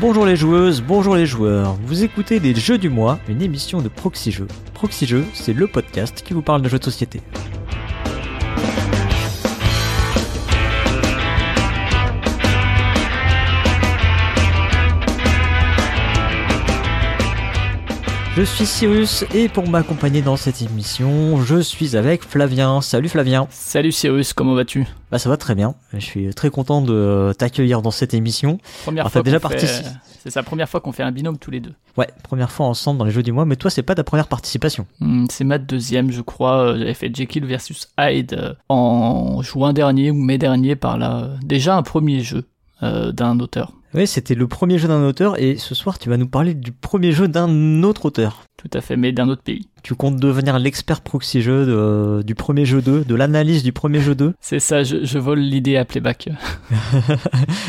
Bonjour les joueuses, bonjour les joueurs. Vous écoutez les Jeux du mois, une émission de Proxy Jeux. Proxy Jeux, c'est le podcast qui vous parle de jeux de société. Je suis Cyrus et pour m'accompagner dans cette émission, je suis avec Flavien. Salut Flavien. Salut Cyrus, comment vas-tu? Bah ça va très bien. Je suis très content de t'accueillir dans cette émission. Première Alors, fois déjà fait- participé. C'est sa première fois qu'on fait un binôme tous les deux. Ouais, première fois ensemble dans les jeux du mois, mais toi c'est pas ta première participation. Hmm, c'est ma deuxième, je crois. Euh, J'avais fait Jekyll versus Hyde euh, en juin dernier ou mai dernier par là. Euh, Déjà un premier jeu euh, d'un auteur. Oui, c'était le premier jeu d'un auteur et ce soir tu vas nous parler du premier jeu d'un autre auteur. Tout à fait, mais d'un autre pays. Tu comptes devenir l'expert proxy jeu de- du premier jeu 2, de l'analyse du premier jeu 2. C'est ça, je, je vole l'idée à Playback.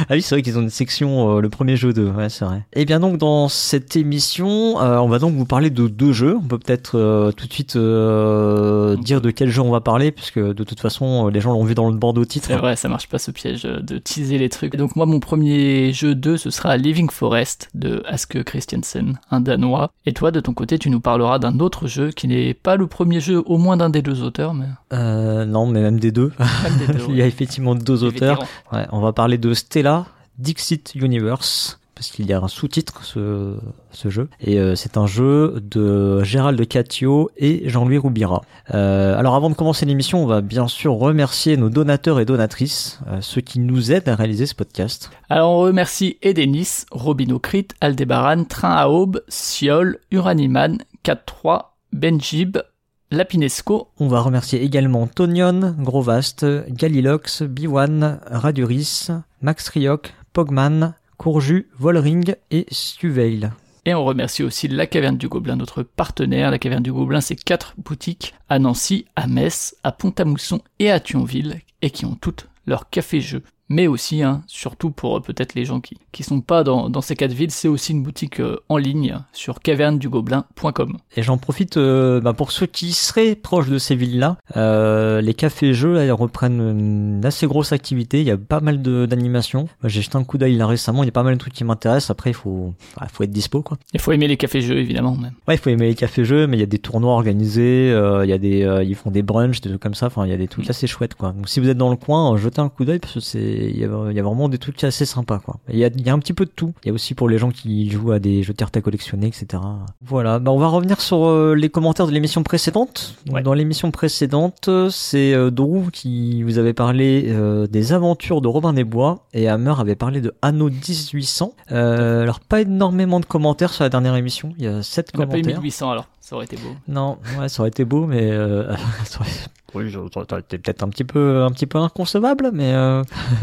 Ah oui, c'est vrai qu'ils ont une section euh, le premier jeu 2, ouais, c'est vrai. Et bien donc dans cette émission, euh, on va donc vous parler de deux jeux. On peut peut-être euh, tout de suite euh, dire de quel jeu on va parler, puisque de toute façon euh, les gens l'ont vu dans le bandeau titre. C'est vrai, ça marche pas ce piège euh, de teaser les trucs. Et donc moi, mon premier jeu 2, ce sera Living Forest de Aske Christiansen, un Danois. Et toi, de ton côté, tu nous parleras d'un autre jeu qui n'est pas le premier jeu, au moins d'un des deux auteurs, mais Euh, non, mais même des deux. même des deux. Il y a effectivement deux auteurs. Ouais, on va parler de Stella, Dixit Universe, parce qu'il y a un sous-titre ce, ce jeu. Et euh, c'est un jeu de Gérald Catio et Jean-Louis Roubira. Euh, alors avant de commencer l'émission, on va bien sûr remercier nos donateurs et donatrices, euh, ceux qui nous aident à réaliser ce podcast. Alors on remercie Edenis, Robinocrit, Aldebaran, Train à Aube, Siol, Uraniman, 4-3, Benjib, Lapinesco, On va remercier également Tonion, Grovast, Galilox, Biwan, Raduris, Max Rioc, Pogman, Courju, Volring et Stuveil. et on remercie aussi La Caverne du Gobelin, notre partenaire. La Caverne du Gobelin, c'est quatre boutiques à Nancy, à Metz, à Pont-à-Mousson et à Thionville, et qui ont toutes leur café-jeu. Mais aussi, hein, surtout pour euh, peut-être les gens qui qui sont pas dans, dans ces quatre villes, c'est aussi une boutique euh, en ligne sur cavernedugobelin.com. Et j'en profite euh, bah, pour ceux qui seraient proches de ces villes-là. euh, les cafés-jeux là, ils reprennent une assez grosse activité. Il y a pas mal d'animations. J'ai jeté un coup d'œil là récemment. Il y a pas mal de trucs qui m'intéressent. Après, il faut, bah, faut être dispo quoi. Il faut aimer les cafés-jeux, évidemment. Même. Ouais, il faut aimer les cafés-jeux, mais il y a des tournois organisés. euh, il y a des, ils font des brunchs, des trucs comme ça. Enfin, il y a des trucs assez chouettes quoi. Donc si vous êtes dans le coin, jetez un coup d'œil parce que c'est, il y, a, vraiment des trucs assez sympas quoi. Il y a, il y a un petit peu de tout. Il y a aussi pour les gens qui jouent à des jeux de cartes à collectionner, etc. Voilà. Bah, on va revenir sur euh, les commentaires de l'émission précédente. Donc, Ouais. Dans l'émission précédente, c'est euh, Drew qui vous avait parlé euh, des aventures de Robin des Bois et Hammer avait parlé de Anno 1800. Euh, alors pas énormément de commentaires sur la dernière émission. Il y a 7 On n'a pas eu commentaires. 1800 alors, ça aurait été beau. Non, ouais, ça aurait été beau, mais euh, ça aurait... Oui, ça aurait été peut-être un petit peu, un petit peu inconcevable, mais euh...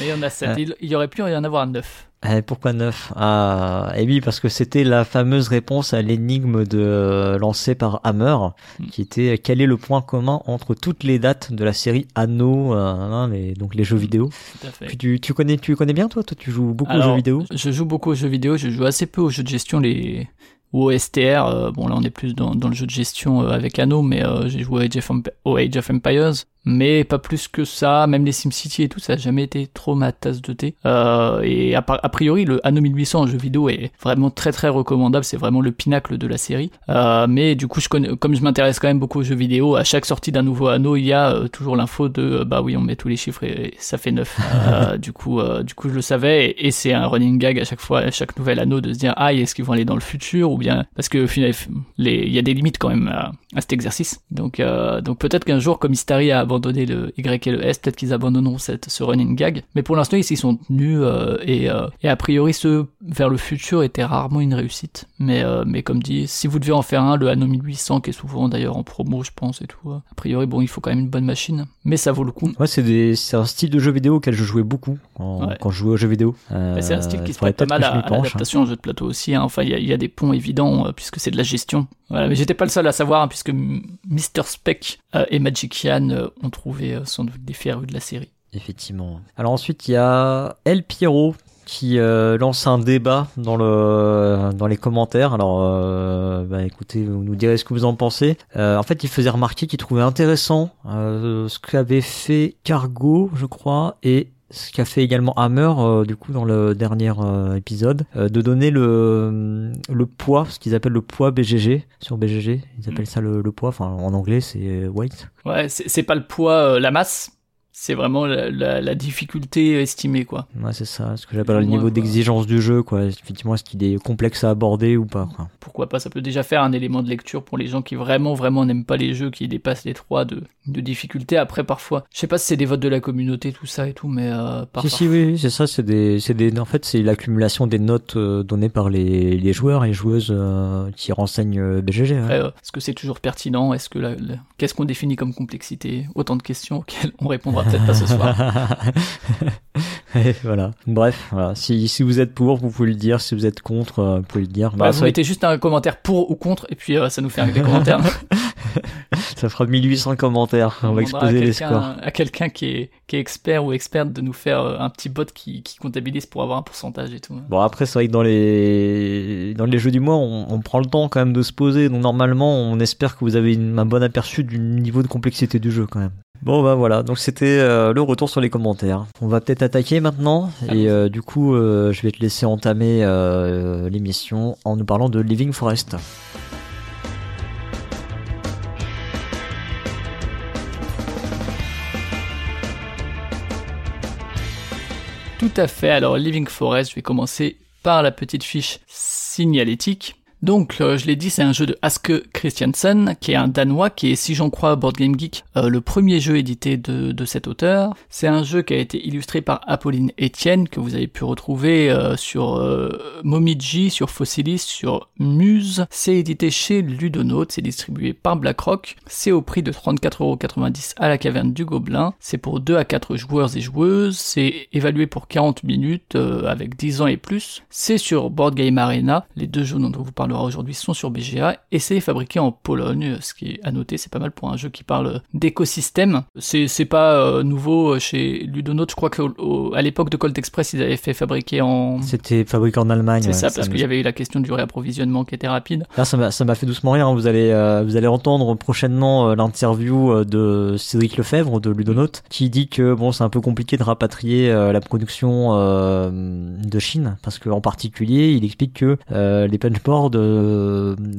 Mais il y en a 7, Euh. il, il y aurait pu y en avoir 9. eh, pourquoi neuf? Ah, et oui, parce que c'était la fameuse réponse à l'énigme de euh, lancée par Hammer, Hmm. qui était quel est le point commun entre toutes les dates de la série Anno, euh, hein, les, donc les jeux vidéo? Tout à fait. Puis tu, tu connais, tu connais bien toi, toi tu joues beaucoup aux jeux vidéo? Je joue beaucoup aux jeux vidéo, je joue assez peu aux jeux de gestion, les ou au STR. euh, bon là on est plus dans, dans le jeu de gestion euh, avec Anno, mais euh, j'ai joué au Age of Empires, mais pas plus que ça. Même les SimCity et tout, ça a jamais été trop ma tasse de thé. Euh, et a, priori, le Anno 1800 en jeu vidéo est vraiment très très recommandable. C'est vraiment le pinacle de la série. Euh, mais du coup, je connais, comme je m'intéresse quand même beaucoup aux jeux vidéo, à chaque sortie d'un nouveau Anno, il y a euh, toujours l'info de euh, bah oui, on met tous les chiffres et, ça fait 9. Euh, du coup, euh, du coup, je le savais et, et c'est un running gag à chaque fois, à chaque nouvel anneau de se dire ah est-ce qu'ils vont aller dans le futur ou bien parce que il y a des limites quand même à, à cet exercice. Donc, euh, donc peut-être qu'un jour, comme Istari a abandonné le Y et le S, peut-être qu'ils abandonneront cette, ce running gag. Mais pour l'instant, ils s'y sont tenus euh, et, euh, et a priori, ceux vers le futur étaient rarement une réussite. Mais, euh, mais comme dit, si vous devez en faire un, le Anno 1800 qui est souvent d'ailleurs en promo, je pense et tout. A priori, bon, il faut quand même une bonne machine, mais ça vaut le coup. Ouais, c'est des, c'est un style de jeu vidéo auquel je jouais beaucoup quand, Ouais. quand je jouais aux jeux vidéo. Bah, c'est un style qui se prête pas mal à, à hein. l'adaptation en jeu de plateau aussi. hein. Enfin, il y a, il y a des ponts évidents puisque c'est de la gestion. Voilà, mais j'étais pas le seul à savoir hein, puisque Mr. Speck euh, et Magician euh, ont trouvé euh, sans doute des férus de la série. Effectivement. Alors ensuite, il y a El Piero qui euh, lance un débat dans le dans les commentaires. Alors, euh, bah, écoutez, vous nous direz ce que vous en pensez. En fait, il faisait remarquer qu'il trouvait intéressant ce qu'avait fait Cargo, je crois, et ce qu'a fait également Hammer euh, du coup dans le dernier euh, épisode euh, de donner le le poids ce qu'ils appellent le poids BGG sur BGG ils appellent ça le, le poids enfin en anglais c'est weight. Ouais, c'est c'est pas le poids, euh, la masse, c'est vraiment la, la- la difficulté estimée, quoi. ouais c'est ça ce que j'appelle le niveau d'exigence du jeu quoi effectivement est-ce qu'il est complexe à aborder ou pas quoi. Pourquoi pas, ça peut déjà faire un élément de lecture pour les gens qui vraiment, vraiment n'aiment pas les jeux qui dépassent les 3 de, de difficulté. Après, parfois, je sais pas si c'est des votes de la communauté, tout ça et tout, mais euh, par- Si, si, oui, c'est ça, c'est des, c'est des, en fait, c'est l'accumulation des notes euh, données par les, les joueurs et joueuses euh, qui renseignent euh, BGG. est-ce que c'est toujours pertinent? Est-ce que la, la- qu'est-ce qu'on définit comme complexité? Autant de questions auxquelles on répondra peut-être pas ce soir. Et voilà. Bref, voilà. Si, si vous êtes pour, vous pouvez le dire. Si vous êtes contre, euh, vous pouvez le dire. Bah, Bah, ça, vous mettez juste un commentaire pour ou contre, et puis euh, ça nous fait un des commentaires. ça fera 1800 commentaires. On va exploser les scores. À quelqu'un qui est, qui est expert ou experte de nous faire euh, un petit bot qui, qui comptabilise pour avoir un pourcentage et tout. Bon après c'est vrai que dans les dans les jeux du mois on, on prend le temps quand même de se poser donc normalement on espère que vous avez une- un bon aperçu du niveau de complexité du jeu quand même. Bon bah voilà donc c'était euh, le retour sur les commentaires. On va peut-être attaquer maintenant et euh, du coup euh, je vais te laisser entamer l'émission en nous parlant de Living Forest. Tout à fait. Alors, Living Forest, je vais commencer par la petite fiche signalétique. Donc, euh, je l'ai dit, c'est un jeu de Aske Christiansen, qui est un Danois, qui est, si j'en crois Board Game Geek, euh, le premier jeu édité de, de cet auteur. C'est un jeu qui a été illustré par Apolline Etienne, que vous avez pu retrouver euh, sur Momiji, sur Fossilis, sur Muse. C'est édité chez Ludonote, c'est distribué par BlackRock. C'est au prix de 34,90€ à la caverne du Gobelin. C'est pour 2 à 4 joueurs et joueuses. C'est évalué pour 40 minutes avec 10 ans et plus. C'est sur Board Game Arena. Les deux jeux dont on vous parlera aujourd'hui sont sur BGA et c'est fabriqué en Pologne. Ce qui est à noter, c'est pas mal pour un jeu qui parle d'écosystème. C'est c'est pas euh, nouveau chez Ludonote. Je crois qu'à l'époque de Colt Express, ils avaient fait fabriquer en C'était fabriqué en Allemagne. c'est ouais, ça, parce me- qu'il y avait eu la question du réapprovisionnement qui était rapide. Là, ça m'a, ça m'a fait doucement rire. hein. Vous allez, euh, vous allez entendre prochainement euh, l'interview de Cédric Lefebvre de Ludonote, qui dit que bon, c'est un peu compliqué de rapatrier euh, la production de Chine, parce que en particulier, il explique que les punchboards,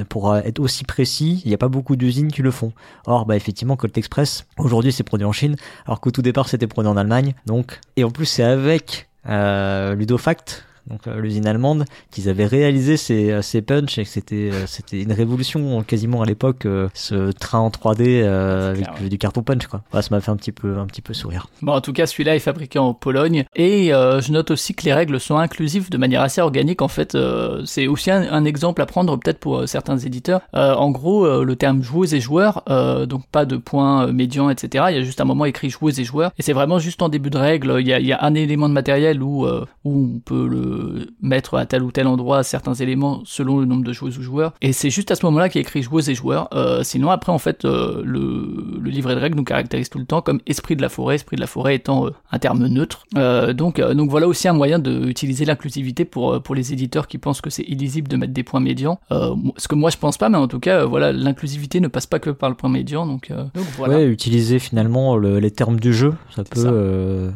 pour être aussi précis, il n'y a pas beaucoup d'usines qui le font. Or, bah effectivement, Colt Express, aujourd'hui, c'est produit en Chine, alors qu'au tout départ, c'était produit en Allemagne. Donc, et en plus, c'est avec euh, Ludofact. Donc euh, l'usine allemande, qu'ils avaient réalisé ces, euh, ces punch et que c'était euh, c'était une révolution quasiment à l'époque euh, ce train en 3D euh, avec clair, du, du carton punch quoi. Ça m'a fait un petit peu un petit peu sourire. Bon, en tout cas, celui-là est fabriqué en Pologne. Et euh, je note aussi que les règles sont inclusives de manière assez organique. En fait, euh, c'est aussi un, un exemple à prendre peut-être pour certains éditeurs. Euh, en gros, euh, le terme joueuses et joueurs, euh, donc pas de points médians, etc. Il y a juste un moment écrit joueuses et joueurs. Et c'est vraiment juste en début de règle. Il y a, il y a un élément de matériel où, euh, où on peut le mettre à tel ou tel endroit certains éléments selon le nombre de joueuses ou joueurs. Et c'est juste à ce moment-là qu'il y a écrit joueuses et joueurs. Euh, sinon, après, en fait, euh, le, le livret de règles nous caractérise tout le temps comme esprit de la forêt, esprit de la forêt étant euh, un terme neutre. Donc, donc voilà aussi un moyen d'utiliser l'inclusivité pour, pour les éditeurs qui pensent que c'est illisible de mettre des points médians. Ce que moi je pense pas, mais en tout cas, voilà, l'inclusivité ne passe pas que par le point médian. Donc, donc voilà. Ouais, utiliser finalement le- les termes du jeu, ça peut. ça.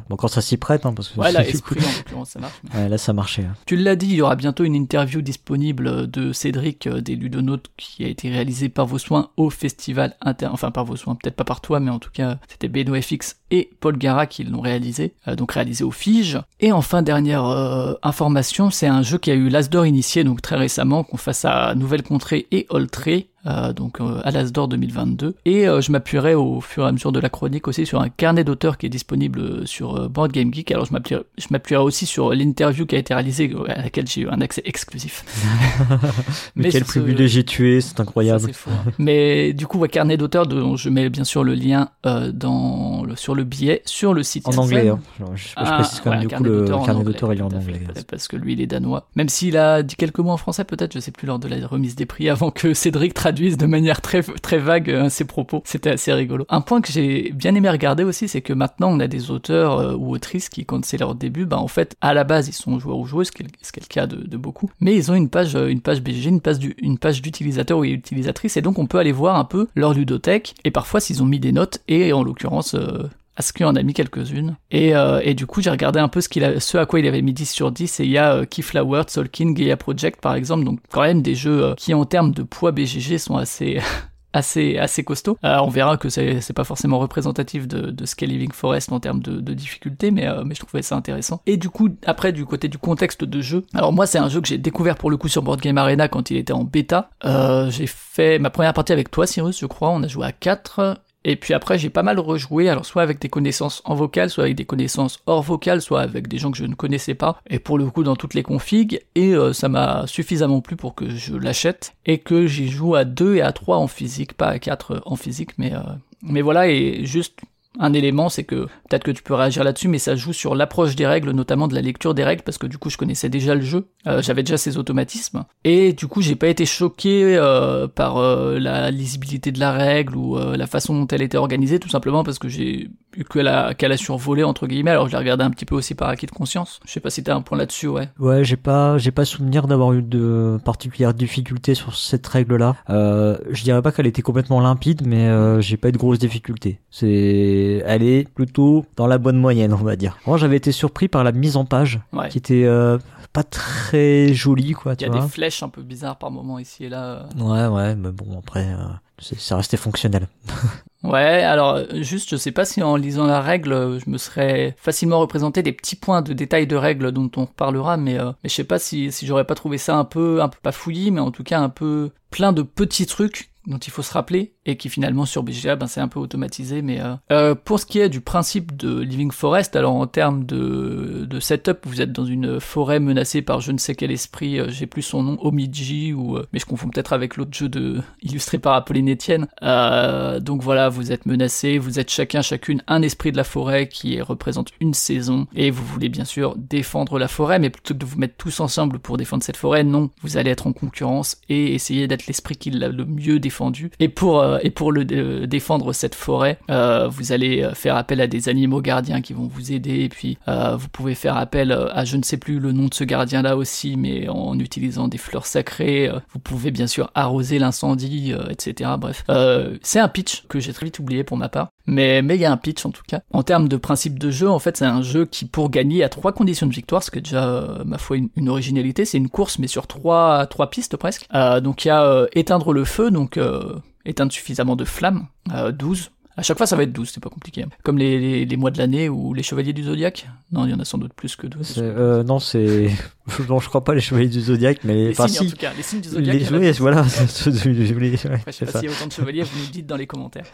Bon, quand ça s'y prête, hein, parce que Ouais, là, esprit en ça marche. mais- Ouais, là ça hein. Tu l'as dit, il y aura bientôt une interview disponible de Cédric euh, des Ludonautes qui a été réalisée par vos soins au festival inter... Enfin, par vos soins, peut-être pas par toi, mais en tout cas, c'était Beno FX et Paul Gara qui l'ont réalisé, euh, donc réalisé au Fige. Et enfin, dernière euh, information, c'est un jeu qui a eu l'Asdor initié, donc très récemment, qu'on fasse à Nouvelle Contrée et Oltré, euh, donc euh, à l'Asdor 2022. Et euh, je m'appuierai au fur et à mesure de la chronique aussi sur un carnet d'auteurs qui est disponible euh, sur Board Game Geek. Alors je m'appuierai, je m'appuierai aussi sur l'interview qui a été réalisée, à laquelle j'ai eu un accès exclusif. Mais, quel sur ce- privilégié tu es, c'est ça, incroyable. c'est fou, hein. Mais du coup, ouais, carnet d'auteurs, dont je mets bien sûr le lien dans le, sur le billet, sur le site. en anglais, hein. je, je- je Ah, précise quand même du coup le carnet d'auteur il est en fait, anglais. Parce que lui, il est danois. Même s'il a dit quelques mots en français, peut-être, je sais plus lors de la remise des prix, avant que Cédric traduise de manière très, très vague euh, ses propos. C'était assez rigolo. Un point que j'ai bien aimé regarder aussi, c'est que maintenant, on a des auteurs euh, ou autrices qui, quand c'est leur début, bah, en fait, à la base, ils sont joueurs ou joueuses, ce qui est le cas de, beaucoup. Mais ils ont une page, euh, une page BGG, une page du- d'utilisateur ou utilisatrice, et donc on peut aller voir un peu leur ludothèque, et parfois s'ils ont mis des notes, et en l'occurrence, euh, Askew en a mis quelques-unes. Et, euh, et du coup, j'ai regardé un peu ce, qu'il a, ce à quoi il avait mis 10 sur 10. Et il y a euh, Keyflower, Solkin, Gaia Project, par exemple. Donc, quand même des jeux euh, qui, en termes de poids BGG, sont assez, assez assez costaud. Euh, on verra que c'est c'est pas forcément représentatif de, de ce qu'est Living Forest en termes de, de difficulté, mais euh, mais je trouvais ça intéressant. Et du coup, après du côté du contexte de jeu, alors moi c'est un jeu que j'ai découvert pour le coup sur Board Game Arena quand il était en bêta. J'ai fait ma première partie avec toi, Cyrus, je crois. On a joué à 4 et puis après, j'ai pas mal rejoué, alors soit avec des connaissances en vocal, soit avec des connaissances hors vocal, soit avec des gens que je ne connaissais pas, et pour le coup dans toutes les configs, et euh, ça m'a suffisamment plu pour que je l'achète, et que j'y joue à 2 et à 3 en physique, pas à 4 en physique, mais, euh, mais voilà, et juste un élément, c'est que peut-être que tu peux réagir là-dessus, mais ça joue sur l'approche des règles, notamment de la lecture des règles, parce que du coup je connaissais déjà le jeu, euh, j'avais déjà ces automatismes, et du coup j'ai pas été choqué euh, par euh, la lisibilité de la règle ou euh, la façon dont elle était organisée, tout simplement parce que j'ai eu qu'elle a, qu'elle a survolé entre guillemets, alors je l'ai regardé un petit peu aussi par acquis de conscience. Je sais pas si t'as un point là-dessus, ouais. Ouais, j'ai pas, j'ai pas souvenir d'avoir eu de particulières difficultés sur cette règle-là. Euh, je dirais pas qu'elle était complètement limpide, mais euh, j'ai pas eu de grosses difficultés. C'est, elle est plutôt dans la bonne moyenne, on va dire. Moi, j'avais été surpris par la mise en page, Ouais. qui était euh, pas très jolie, quoi. Il y a vois. des flèches un peu bizarres par moment ici et là. euh. Ouais, ouais, mais bon, après, euh, ça restait fonctionnel. Ouais, alors juste, je sais pas si en lisant la règle, je me serais facilement représenté des petits points de détail de règles dont on reparlera, mais, euh, mais je sais pas si, si j'aurais pas trouvé ça un peu, un peu pas fouillis, mais en tout cas un peu plein de petits trucs dont il faut se rappeler et qui finalement sur BGA ben c'est un peu automatisé mais euh, euh, pour ce qui est du principe de Living Forest alors en termes de, de setup vous êtes dans une forêt menacée par je ne sais quel esprit euh, j'ai plus son nom Omiji ou euh, mais je confonds peut-être avec l'autre jeu de illustré par Apolline Etienne. Euh, donc voilà vous êtes menacé vous êtes chacun chacune un esprit de la forêt qui représente une saison et vous voulez bien sûr défendre la forêt mais plutôt que de vous mettre tous ensemble pour défendre cette forêt non. Vous allez être en concurrence et essayer d'être l'esprit qui l'a le mieux défendu et pour euh, et pour le euh, défendre cette forêt euh, vous allez faire appel à des animaux gardiens qui vont vous aider. Et puis vous pouvez faire appel à je ne sais plus le nom de ce gardien là aussi mais en utilisant des fleurs sacrées vous pouvez bien sûr arroser l'incendie etc bref c'est un pitch que j'ai très vite oublié pour ma part mais mais il y a un pitch en tout cas. En termes de principe de jeu en fait c'est un jeu qui pour gagner a trois conditions de victoire ce qui est déjà euh, ma foi une, originalité. C'est une course mais sur trois trois pistes presque. Euh, donc il y a euh, éteindre le feu donc euh, éteindre suffisamment de flammes. Euh, 12 à chaque fois, ça va être 12, c'est pas compliqué. Comme les, les, les mois de l'année ou les chevaliers du zodiaque. Non, il y en a sans doute plus que 12. C'est- Euh, non, c'est, non, je crois pas les chevaliers du zodiaque, mais Les enfin, signes, en si. tout cas. Les signes du zodiaque. Les, en plus. voilà, je voulais- je sais pas s'il y a autant de chevaliers, vous nous dites dans les commentaires.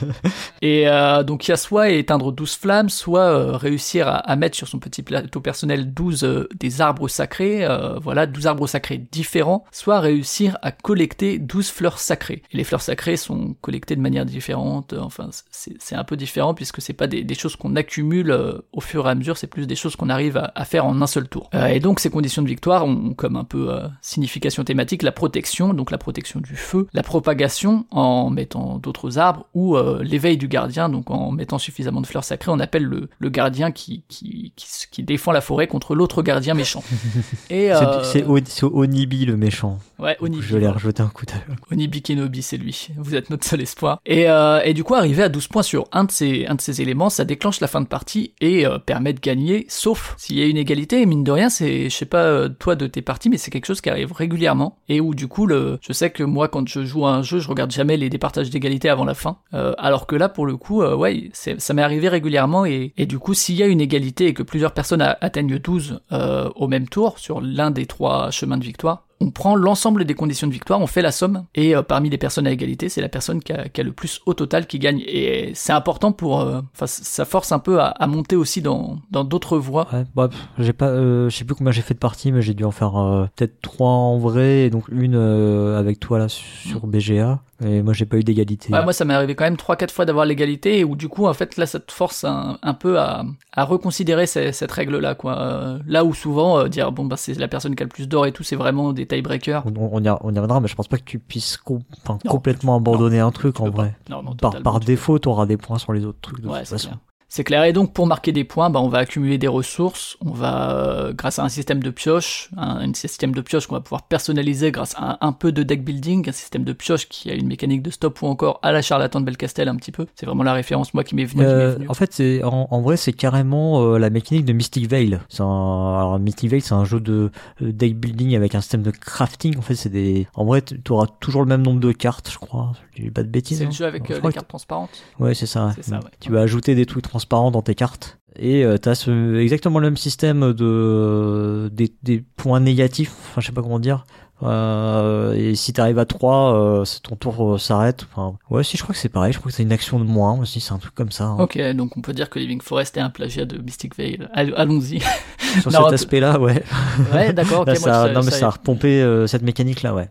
et euh, donc, il y a soit éteindre 12 flammes, soit euh, réussir à, à mettre sur son petit plateau personnel 12 euh, des arbres sacrés, voilà, 12 arbres sacrés différents, soit réussir à collecter 12 fleurs sacrées. Et les fleurs sacrées sont collectées de manière différente, euh, enfin, c'est un peu différent puisque c'est pas des, des choses qu'on accumule euh, au fur et à mesure, c'est plus des choses qu'on arrive à, à faire en un seul tour. Euh, et donc, ces conditions de victoire ont comme un peu euh, signification thématique la protection, donc la protection du feu, la propagation en mettant d'autres arbres, ou euh, l'éveil du gardien, donc en mettant suffisamment de fleurs sacrées, on appelle le, le gardien qui, qui, qui, s- qui défend la forêt contre l'autre gardien méchant. Et C'est- C'est Oni- c'est Onibi le méchant. ouais, Onibi, Je vais aller un coup d'œil. Onibi Kenobi, c'est lui. Vous êtes notre seul espoir. Et, et du coup, arriver à 12 points sur un de ces, un de ces éléments, ça déclenche la fin de partie et euh, permet de gagner, sauf s'il y a une égalité. Et mine de rien, c'est, je sais pas, euh, toi de tes parties, mais c'est quelque chose qui arrive régulièrement. Et où du coup, le, je sais que moi, quand je joue à un jeu, je regarde jamais les départages d'égalité avant la fin. Euh, alors que là, pour le coup, ouais, ça m'est arrivé régulièrement. Et, et du coup, s'il y a une égalité et que plusieurs personnes atteignent 12 euh, au même tour sur l'un des trois chemins de victoire, on prend l'ensemble des conditions de victoire, on fait la somme, et euh, parmi les personnes à égalité, c'est la personne qui a, qui a le plus au total qui gagne. Et c'est important pour, euh, enfin, ça force un peu à, à monter aussi dans dans d'autres voies. Ouais, bah, j'ai pas, euh, je sais plus combien j'ai fait de parties, mais j'ai dû en faire peut-être trois en vrai, et donc une avec toi là sur BGA. Et moi, j'ai pas eu d'égalité. Ouais, moi, ça m'est arrivé quand même 3-4 fois d'avoir l'égalité, et où du coup, en fait, là, ça te force un, un peu à, à reconsidérer ces- cette règle-là, quoi. Là où souvent, euh, dire, bon, bah, c'est la personne qui a le plus d'or et tout, c'est vraiment des tie-breakers. On, on y, reviendra, mais je pense pas que tu puisses com- enfin, Non, complètement abandonner un truc en vrai. Non, Par, par tu défaut, t'auras des points sur les autres trucs de Ouais, toute façon. clair. C'est clair. Et donc pour marquer des points, bah, on va accumuler des ressources. On va, euh, grâce à un système de pioche, un, système de pioche qu'on va pouvoir personnaliser grâce à un, peu de deck building, un système de pioche qui a une mécanique de stop ou encore à la charlatan de Belcastel un petit peu. C'est vraiment la référence moi qui m'est venue. Euh, en fait, c'est en, vrai c'est carrément euh, la mécanique de Mystic Veil. alors Mystic Veil c'est un jeu de deck building avec un système de crafting. En fait c'est des, en vrai tu auras toujours le même nombre de cartes, je crois. Je dis pas de bêtises. C'est le hein. jeu avec les cartes transparentes. Ouais c'est ça. ça Tu vas ajouter des trucs transparent dans tes cartes. Et euh, t'as ce, exactement le même système de des, des points négatifs, enfin je sais pas comment dire. Euh, et si t'arrives à 3, euh, ton tour euh, s'arrête. Enfin, ouais, si je crois que c'est pareil, je crois que c'est une action de moins aussi, c'est un truc comme ça. Hein. Ok, donc on peut dire que Living Forest est un plagiat de Mystic Veil. Allons-y. Sur cet aspect-là, ouais. Ouais, d'accord. Okay, ça, non, mais ça, a repompé euh, cette mécanique-là, ouais.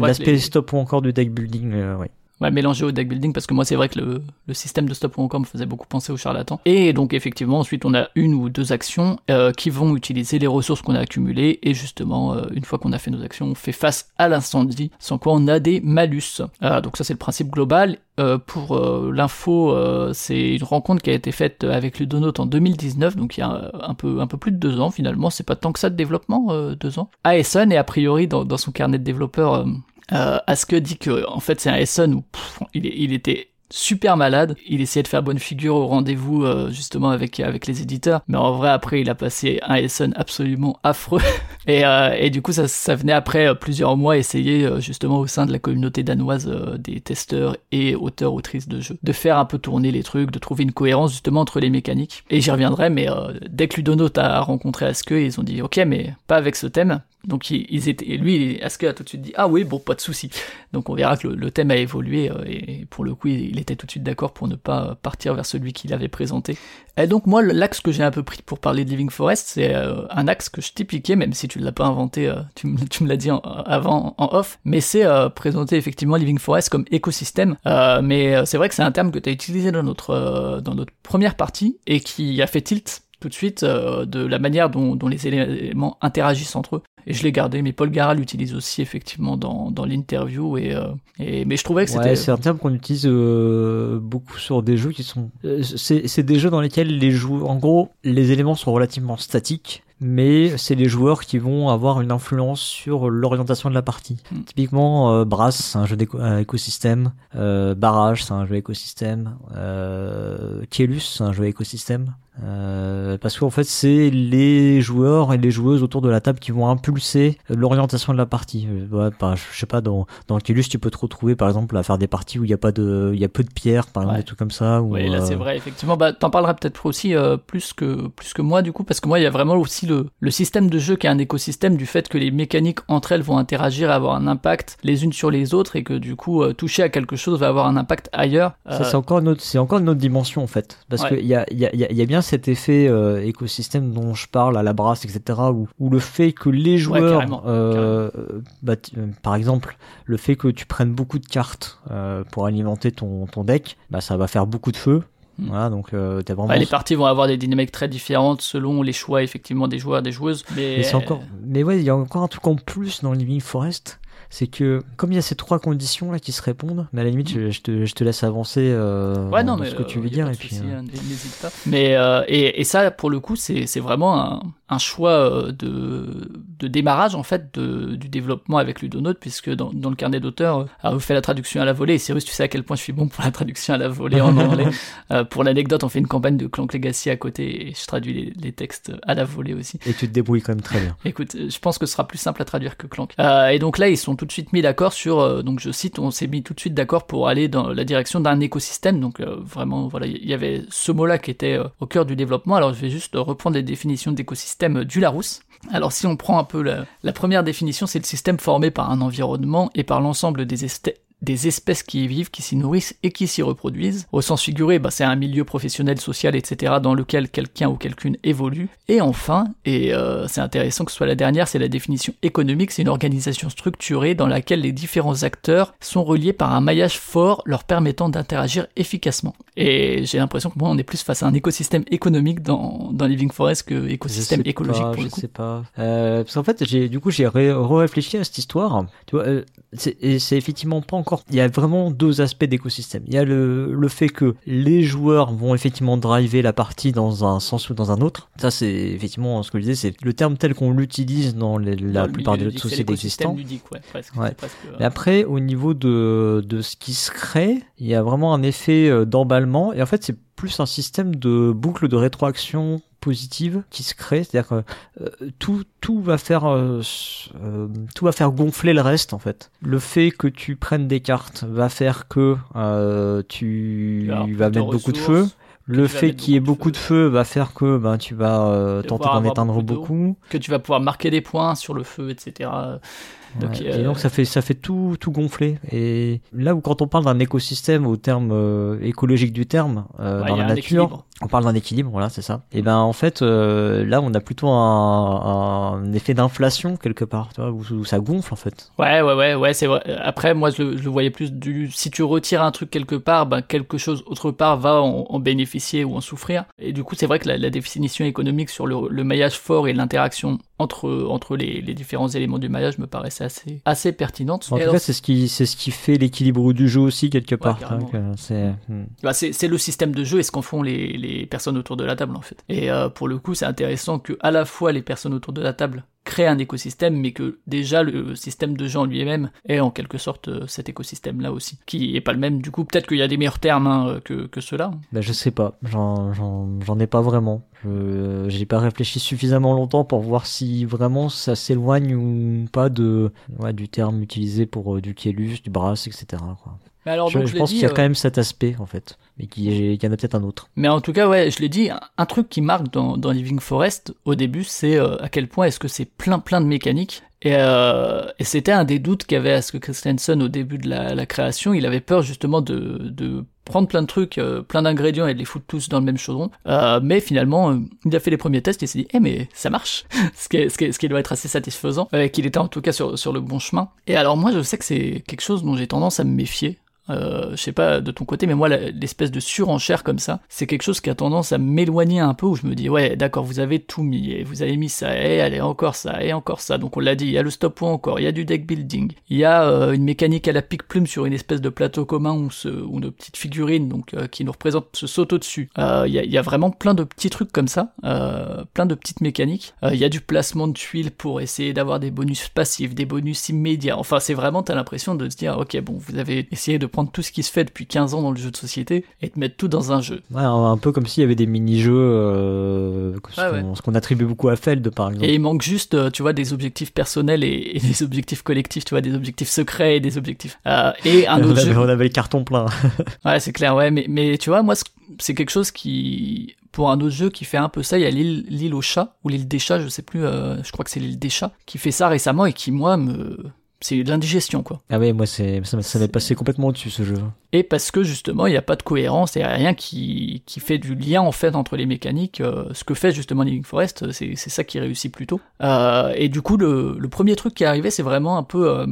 L'aspect stop ou encore du deck building, ouais ouais, mélanger au deck building parce que moi c'est vrai que le, le, système de stop ou encore me faisait beaucoup penser au charlatan. Et donc effectivement ensuite on a une ou deux actions euh, qui vont utiliser les ressources qu'on a accumulées et justement euh, une fois qu'on a fait nos actions on fait face à l'incendie sans quoi on a des malus. Euh, donc ça c'est le principe global. pour l'info c'est une rencontre qui a été faite avec Ludonote en 2019 donc il y a un peu, un peu plus de deux ans finalement c'est pas tant que ça de développement deux ans. À Essen et a priori dans, dans son carnet de développeur euh, Aske dit que en fait c'est un Essen où il, il, était super malade. Il essayait de faire bonne figure au rendez-vous euh, justement avec avec les éditeurs, mais en vrai après il a passé un Essen absolument affreux. et, euh, et du coup ça, ça venait après euh, plusieurs mois essayer justement au sein de la communauté danoise des testeurs et auteurs autrices de jeux de faire un peu tourner les trucs, de trouver une cohérence justement entre les mécaniques. Et j'y reviendrai, mais dès que Ludonote a rencontré Aske, ils ont dit ok mais pas avec ce thème. Donc ils étaient, et lui, Aske a tout de suite dit ah oui bon pas de souci. Donc on verra que le, thème a évolué et pour le coup il, était tout de suite d'accord pour ne pas partir vers celui qu'il avait présenté. Et donc moi l'axe que j'ai un peu pris pour parler de Living Forest c'est euh, un axe que je t'ai piqué même si tu ne l'as pas inventé, euh, tu, me l'as dit avant en off, mais c'est euh, présenter effectivement Living Forest comme écosystème. mais c'est vrai que c'est un terme que tu as utilisé dans notre dans notre première partie et qui a fait tilt tout de suite de la manière dont, dont, les éléments interagissent entre eux et je l'ai gardé. Mais Paul Gara l'utilise aussi effectivement dans, dans l'interview et, euh, et, mais je trouvais que c'était. Ouais, c'est un terme qu'on utilise euh, beaucoup sur des jeux qui sont. Euh, c'est des jeux dans lesquels les joueurs, en gros, les éléments sont relativement statiques. Mais c'est les joueurs qui vont avoir une influence sur l'orientation de la partie. Hmm. Typiquement, Brass, c'est un jeu d'écosystème. Barrage, c'est un jeu écosystème. Euh, Kielus, c'est un jeu écosystème. Euh, parce qu'en fait c'est les joueurs et les joueuses autour de la table qui vont impulser l'orientation de la partie. Euh, ouais, je sais pas dans dans Killus tu peux te retrouver par exemple à faire des parties où il y a pas de il y a peu de pierres par exemple des trucs comme ça. Oui là c'est euh, vrai effectivement. Bah t'en parleras peut-être aussi euh, plus que plus que moi du coup parce que moi il y a vraiment aussi le le système de jeu qui est un écosystème du fait que les mécaniques entre elles vont interagir et avoir un impact les unes sur les autres et que du coup toucher à quelque chose va avoir un impact ailleurs. Ça c'est encore une autre c'est encore une autre dimension en fait parce que il y a y a y a bien cet effet euh, écosystème dont je parle à la brasse, etc., où, le fait que les joueurs, euh, bah, euh, par exemple, le fait que tu prennes beaucoup de cartes pour alimenter ton, ton deck, bah, ça va faire beaucoup de feu. Voilà, donc vraiment... les parties vont avoir des dynamiques très différentes selon les choix effectivement des joueurs, des joueuses. Mais, mais encore, mais ouais, il y a encore un truc en plus dans Living Forest c'est que comme il y a ces trois conditions là qui se répondent, mais à la limite je, te, je te, laisse avancer euh, ouais, non, mais, ce que tu veux euh, dire et puis. Euh. Hein, pas. Mais euh, et, et, ça pour le coup c'est vraiment un, un choix euh, de, de démarrage en fait de, du développement avec Ludonote puisque dans, dans le carnet d'auteur on fait la traduction à la volée. Et Cyrus tu sais à quel point je suis bon pour la traduction à la volée en anglais. Pour l'anecdote on fait une campagne de Clank Legacy à côté et je traduis les, les, textes à la volée aussi. Et tu te débrouilles quand même très bien. Écoute je pense que ce sera plus simple à traduire que Clank. Et donc là ils sont tout de suite mis d'accord sur, euh, donc je cite, on s'est mis tout de suite d'accord pour aller dans la direction d'un écosystème. Donc euh, vraiment, voilà, il y avait ce mot-là qui était euh, au cœur du développement. Alors je vais juste reprendre les définitions d'écosystème du Larousse. Alors si on prend un peu la, première définition, c'est le système formé par un environnement et par l'ensemble des, des espèces qui y vivent, qui s'y nourrissent et qui s'y reproduisent. Au sens figuré, bah, c'est un milieu professionnel, social, etc. dans lequel quelqu'un ou quelqu'une évolue. Et enfin, et euh, c'est intéressant que ce soit la dernière, c'est la définition économique, c'est une organisation structurée dans laquelle les différents acteurs sont reliés par un maillage fort leur permettant d'interagir efficacement. Et j'ai l'impression que moi on est plus face à un écosystème économique dans, dans Living Forest que écosystème écologique pour le coup. Je sais pas. Euh, parce qu'en fait, j'ai du coup j'ai réfléchi à cette histoire. Tu vois, euh, c'est effectivement pas encore encore, il y a vraiment deux aspects d'écosystème. Il y a le, le fait que les joueurs vont effectivement driver la partie dans un sens ou dans un autre. Ça, c'est effectivement ce que je disais, c'est le terme tel qu'on l'utilise dans les, la plupart des autres sociétés existantes. ludique, ouais, presque, Ouais. c'est presque, euh, Mais après, au niveau de, de ce qui se crée, il y a vraiment un effet euh, d'emballement. Et en fait, c'est plus un système de boucle de rétroaction positive qui se crée. C'est-à-dire que euh, tout, tout, va faire, euh, euh, tout va faire gonfler le reste, en fait. Le fait que tu prennes des cartes va faire que tu vas mettre beaucoup de feu. Le fait qu'il y ait beaucoup de feu va faire que ben, tu vas euh, tenter d'en éteindre beaucoup. que tu vas pouvoir marquer des points sur le feu, etc. Donc, Ouais. euh, Et donc ça fait ça fait tout tout gonfler. Et là où quand on parle d'un écosystème au terme euh, écologique du terme euh, ouais, dans la nature, on parle d'un équilibre, voilà c'est ça. Et ben en fait là on a plutôt un, un effet d'inflation quelque part, tu vois, où, où ça gonfle en fait. Ouais, ouais, ouais, ouais, c'est vrai. Après, moi, je le, je le voyais plus du. Si tu retires un truc quelque part, ben, quelque chose autre part va en, en bénéficier ou en souffrir. Et du coup, c'est vrai que la, la définition économique sur le, le maillage fort et l'interaction entre, entre les, les différents éléments du maillage me paraissait assez, assez pertinente. En tout cas c'est ce qui c'est ce qui fait l'équilibre du jeu aussi quelque part. que c'est hmm. Bah, c'est c'est le système de jeu et ce qu'en font les, les personnes autour de la table en fait. Et euh, pour le coup, c'est intéressant que à la fois les personnes autour de la table créent un écosystème, mais que déjà le système de en lui-même est en quelque sorte euh, cet écosystème-là aussi, qui est pas le même. Du coup, peut-être qu'il y a des meilleurs termes hein, que, que ceux-là. Ben, je sais pas, j'en, ai pas vraiment. Je, j'ai pas réfléchi suffisamment longtemps pour voir si vraiment ça s'éloigne ou pas de, du terme utilisé pour euh, du Kielus, du Brass, etc. Mais alors, je donc, je pense qu'il y a euh, quand même cet aspect en fait, mais qu'il y, en a peut-être un autre. Mais en tout cas, ouais, je l'ai dit, un, truc qui marque dans, dans Living Forest au début, c'est euh, à quel point est-ce que c'est plein plein de mécaniques. Et, euh, et c'était un des doutes qu'avait Aske Christensen au début de la, la création. Il avait peur justement de, de prendre plein de trucs, euh, plein d'ingrédients et de les foutre tous dans le même chaudron. Euh, mais finalement, euh, il a fait les premiers tests et il s'est dit, eh mais ça marche, ce, qui est- ce, qui est- ce qui doit être assez satisfaisant, euh, qu'il était en tout cas sur, sur le bon chemin. Et alors moi, je sais que c'est quelque chose dont j'ai tendance à me méfier. Euh, je sais pas de ton côté, mais moi, l'espèce de surenchère comme ça, c'est quelque chose qui a tendance à m'éloigner un peu, où je me dis, ouais, d'accord, vous avez tout mis, et vous avez mis ça, et allez, encore ça, et encore ça. Donc on l'a dit, il y a le stop ou encore, il y a du deck building, il y a euh, une mécanique à la pique-plume sur une espèce de plateau commun où, ce, où nos petites figurines, donc euh, qui nous représentent, se sautent au-dessus. Euh, Il y, y a vraiment plein de petits trucs comme ça, plein de petites mécaniques. Il y a du placement de tuiles pour essayer d'avoir des bonus passifs, des bonus immédiats. Enfin, c'est vraiment, t'as l'impression de se dire, ok, bon, vous avez essayé de prendre tout ce qui se fait depuis 15 ans dans le jeu de société et de mettre tout dans un jeu. Ouais, un, peu comme s'il y avait des mini-jeux, euh, ce Ouais, qu'on ce qu'on attribue beaucoup à Feld par exemple. Et il manque juste, euh, tu vois, des objectifs personnels et, et des objectifs collectifs, tu vois, des objectifs secrets et des objectifs. Euh, et un on, autre avait, jeu. on avait le carton plein. Ouais, c'est clair, ouais, mais, mais tu vois, moi, c'est quelque chose qui, pour un autre jeu qui fait un peu ça, il y a l'île, l'île aux chats, ou l'île des chats, je sais plus, euh, je crois que c'est l'île des chats, qui fait ça récemment et qui, moi, me, c'est de l'indigestion, quoi. ah ouais, moi c'est ça m'est passé complètement au-dessus ce jeu. Et parce que justement, il n'y a pas de cohérence, a rien qui, qui fait du lien en fait entre les mécaniques. euh, ce que fait justement Living Forest, c'est c'est ça qui réussit plutôt. Euh, et du coup, le, le premier truc qui est arrivé, c'est vraiment un peu euh,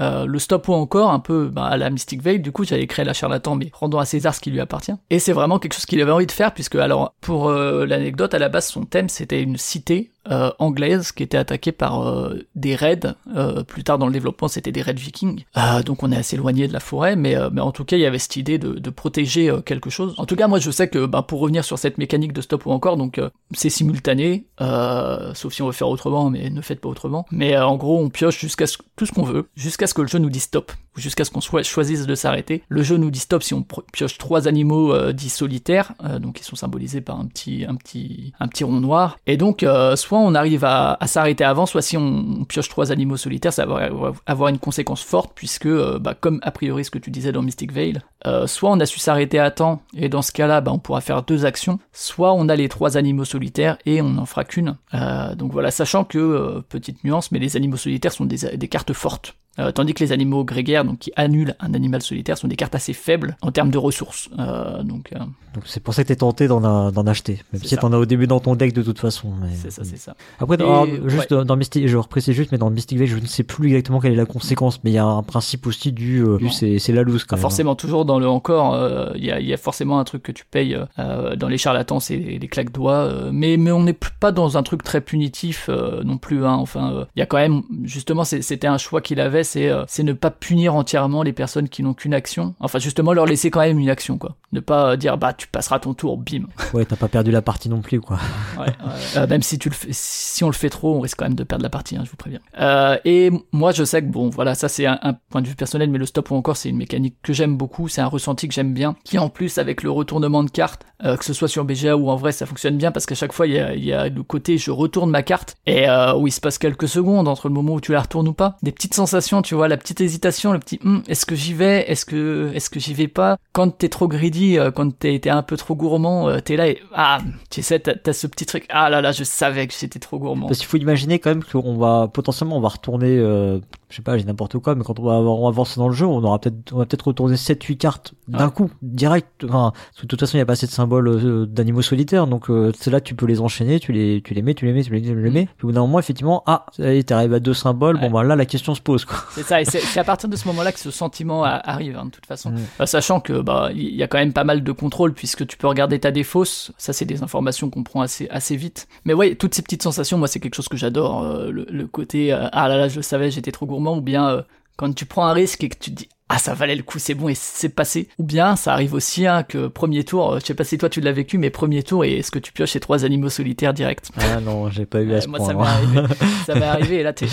euh, le stop ou encore, un peu bah, à la Mystic Veil. Du coup, j'avais créé la charlatan, mais rendons à César ce qui lui appartient. Et c'est vraiment quelque chose qu'il avait envie de faire, puisque alors, pour euh, l'anecdote, à la base, son thème, c'était une cité euh, anglaise qui était attaquée par euh, des raids. Euh, plus tard dans le développement, c'était des raids vikings. Euh, donc on est assez éloigné de la forêt, mais, euh, mais en tout cas, il y avait cette idée de, protéger euh, quelque chose. En tout cas, moi, je sais que bah, pour revenir sur cette mécanique de stop ou encore, donc euh, c'est simultané, euh, sauf si on veut faire autrement, mais ne faites pas autrement. Mais en gros, on pioche jusqu'à tout ce qu'on veut, jusqu'à ce que le jeu nous dise stop, ou jusqu'à ce qu'on choisisse de s'arrêter. Le jeu nous dit stop si on pioche trois animaux dits solitaires, donc ils sont symbolisés par un petit, un petit, un petit rond noir. Et donc, soit on arrive à, s'arrêter avant, soit si on, pioche trois animaux solitaires, ça va avoir une conséquence forte, puisque, bah, comme a priori ce que tu disais dans Mystic Veil, euh, soit on a su s'arrêter à temps, et dans ce cas-là, bah, on pourra faire deux actions, soit on a les trois animaux solitaires et on n'en fera qu'une. Euh, donc voilà, sachant que, euh, petite nuance, mais les animaux solitaires sont des, des cartes fortes. Euh, tandis que les animaux grégaires, donc qui annulent un animal solitaire, sont des cartes assez faibles en termes de ressources. Euh, donc euh, Donc c'est pour ça que t'es tenté d'en acheter, même si t'en as au début dans ton deck de toute façon. mais- c'est ça, c'est ça. Après, Et- dans- ouais. juste dans- dans Mystic, je reprécise juste, mais dans Mystic Veil, je ne sais plus exactement quelle est la conséquence, mais il y a un principe aussi du, du c'est la loose quand Pas même. forcément toujours dans le encore, il y, a, y a forcément un truc que tu payes dans les charlatans, c'est les, les claques doigts, mais mais on n'est pas dans un truc très punitif non plus. Hein, enfin, il y a quand même justement c'était un choix qu'il avait, c'est euh, c'est ne pas punir entièrement les personnes qui n'ont qu'une action. Enfin, justement, leur laisser quand même une action, quoi. Ne pas euh, dire, bah, tu passeras ton tour, bim. Ouais, t'as pas perdu la partie non plus, quoi. Ouais, euh, même si tu le fais, si on le fait trop, on risque quand même de perdre la partie, hein, je vous préviens. Euh, et moi, je sais que bon, voilà, ça c'est un, un point de vue personnel, mais le stop ou encore, c'est une mécanique que j'aime beaucoup, c'est un ressenti que j'aime bien, qui en plus avec le retournement de carte, euh, que ce soit sur BGA ou en vrai, ça fonctionne bien parce qu'à chaque fois, il y a, y a le côté je retourne ma carte et où il se passe quelques secondes entre le moment où tu la retournes ou pas. Des petites sensations, tu vois, la petite hésitation, le petit Hum, est-ce que j'y vais, est-ce que est-ce que j'y vais pas? Quand t'es trop greedy, euh, quand t'es t'es un peu trop gourmand, euh, t'es là et ah, tu sais, t'as t'as ce petit truc. Ah là là, je savais que j'étais trop gourmand. Parce qu'il faut imaginer quand même qu'on va potentiellement on va retourner, euh, je sais pas, j'ai n'importe quoi, mais quand on va, on va avancer dans le jeu, on aura peut-être on va peut-être retourner 7-8 cartes d'un Ouais. coup, direct. Enfin, parce que de toute façon, il n'y a pas assez de symboles euh, d'animaux solitaires, donc euh, c'est là tu peux les enchaîner, tu les tu les mets, tu les mets, tu les mets, tu les mets. Puis au bout d'un moment, effectivement, ah, t'arrives à deux symboles. Bon bah là, la question se pose quoi. C'est ça, et c'est à partir de ce moment-là que ce sentiment a- arrive, hein, de toute façon. Mm. Euh, sachant que bah il y a quand même pas mal de contrôle puisque tu peux regarder ta défausse. Ça, c'est des informations qu'on prend assez assez vite. Mais ouais, toutes ces petites sensations, moi, c'est quelque chose que j'adore. euh, le, le côté euh, ah là là, je le savais, j'étais trop gourmand, ou bien euh, quand tu prends un risque et que tu dis ah ça valait le coup, c'est bon et c'est passé. Ou bien ça arrive aussi hein, que premier tour, euh, je sais pas si toi tu l'as vécu, mais premier tour et est-ce que tu pioches ces trois animaux solitaires direct? Ah non, j'ai pas eu à ce moi, point. ça m'est arrivé. ça m'est arrivé et là, t'es.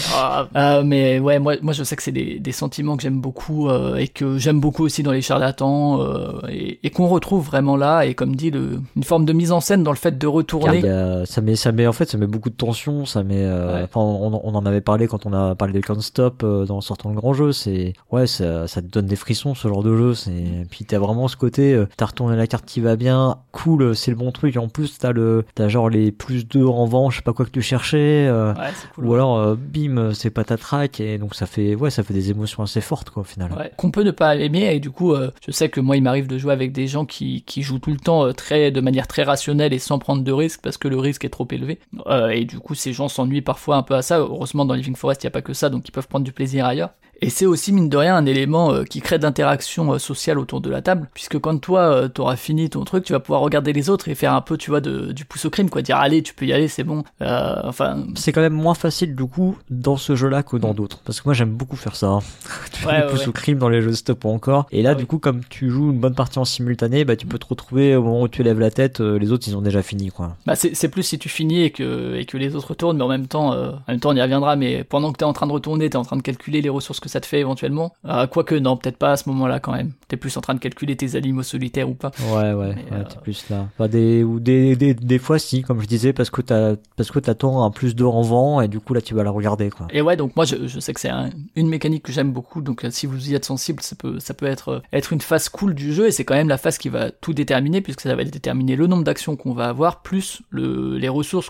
Euh, mais ouais, moi, moi, je sais que c'est des, des sentiments que j'aime beaucoup euh, et que j'aime beaucoup aussi dans les charlatans euh, et, et qu'on retrouve vraiment là. Et comme dit, le, une forme de mise en scène dans le fait de retourner. a- ça met, ça met, en fait, ça met beaucoup de tension. Ça met, euh, Ouais. enfin, on, on en avait parlé quand on a parlé de Can't Stop euh, dans sortant le grand jeu. C'est, ouais, ça, ça donne des frissons ce genre de jeu. C'est, puis t'as vraiment ce côté, euh, t'as retourné la carte qui va bien, cool, c'est le bon truc. En plus, t'as le, t'as genre les plus deux en vent, je sais pas quoi que tu cherchais. euh, Ouais, cool. Ou alors, euh, bim, c'est pas ta track et donc ça fait, ouais, ça fait des émotions assez fortes quoi au final. Ouais, qu'on peut ne pas aimer et du coup euh, je sais que moi il m'arrive de jouer avec des gens qui, qui jouent tout le temps euh, très de manière très rationnelle et sans prendre de risques parce que le risque est trop élevé Euh, et du coup ces gens s'ennuient parfois un peu à ça heureusement dans Living Forest il y a pas que ça donc ils peuvent prendre du plaisir ailleurs et c'est aussi mine de rien un élément euh, qui crée d'interaction euh, sociale autour de la table puisque quand toi euh, t'auras fini ton truc tu vas pouvoir regarder les autres et faire un peu tu vois de, du pouce au crime quoi dire allez tu peux y aller c'est bon Euh, enfin C'est quand même moins facile du coup dans ce jeu-là que dans d'autres. Parce que moi j'aime beaucoup faire ça. hein. tu fais Ouais, des ouais, pouces ouais. au crime dans les jeux stop ou encore. Et là du coup comme tu joues une bonne partie en simultané, bah tu peux te retrouver au moment où tu lèves la tête, les autres ils ont déjà fini quoi. Bah c'est plus si tu finis et que, et que les autres retournent, mais en même temps, euh, en même temps on y reviendra, mais pendant que t'es en train de retourner, t'es en train de calculer les ressources que ça te fait éventuellement. Euh, Quoique non, peut-être pas à ce moment-là quand même. T'es plus en train de calculer tes animaux solitaires ou pas. Ouais ouais, ouais euh, t'es plus là. Des, ou des, des, des fois si, comme je disais, parce que t'as parce que t'attends un plus 2 en vent et du coup là tu vas la regarder quoi. Et ouais, donc moi je, je sais que c'est un- une mécanique que j'aime beaucoup, donc euh, si vous y êtes sensible, ça peut, ça peut être, euh, être une phase cool du jeu, et c'est quand même la phase qui va tout déterminer, puisque ça va déterminer le nombre d'actions qu'on va avoir, plus le, les ressources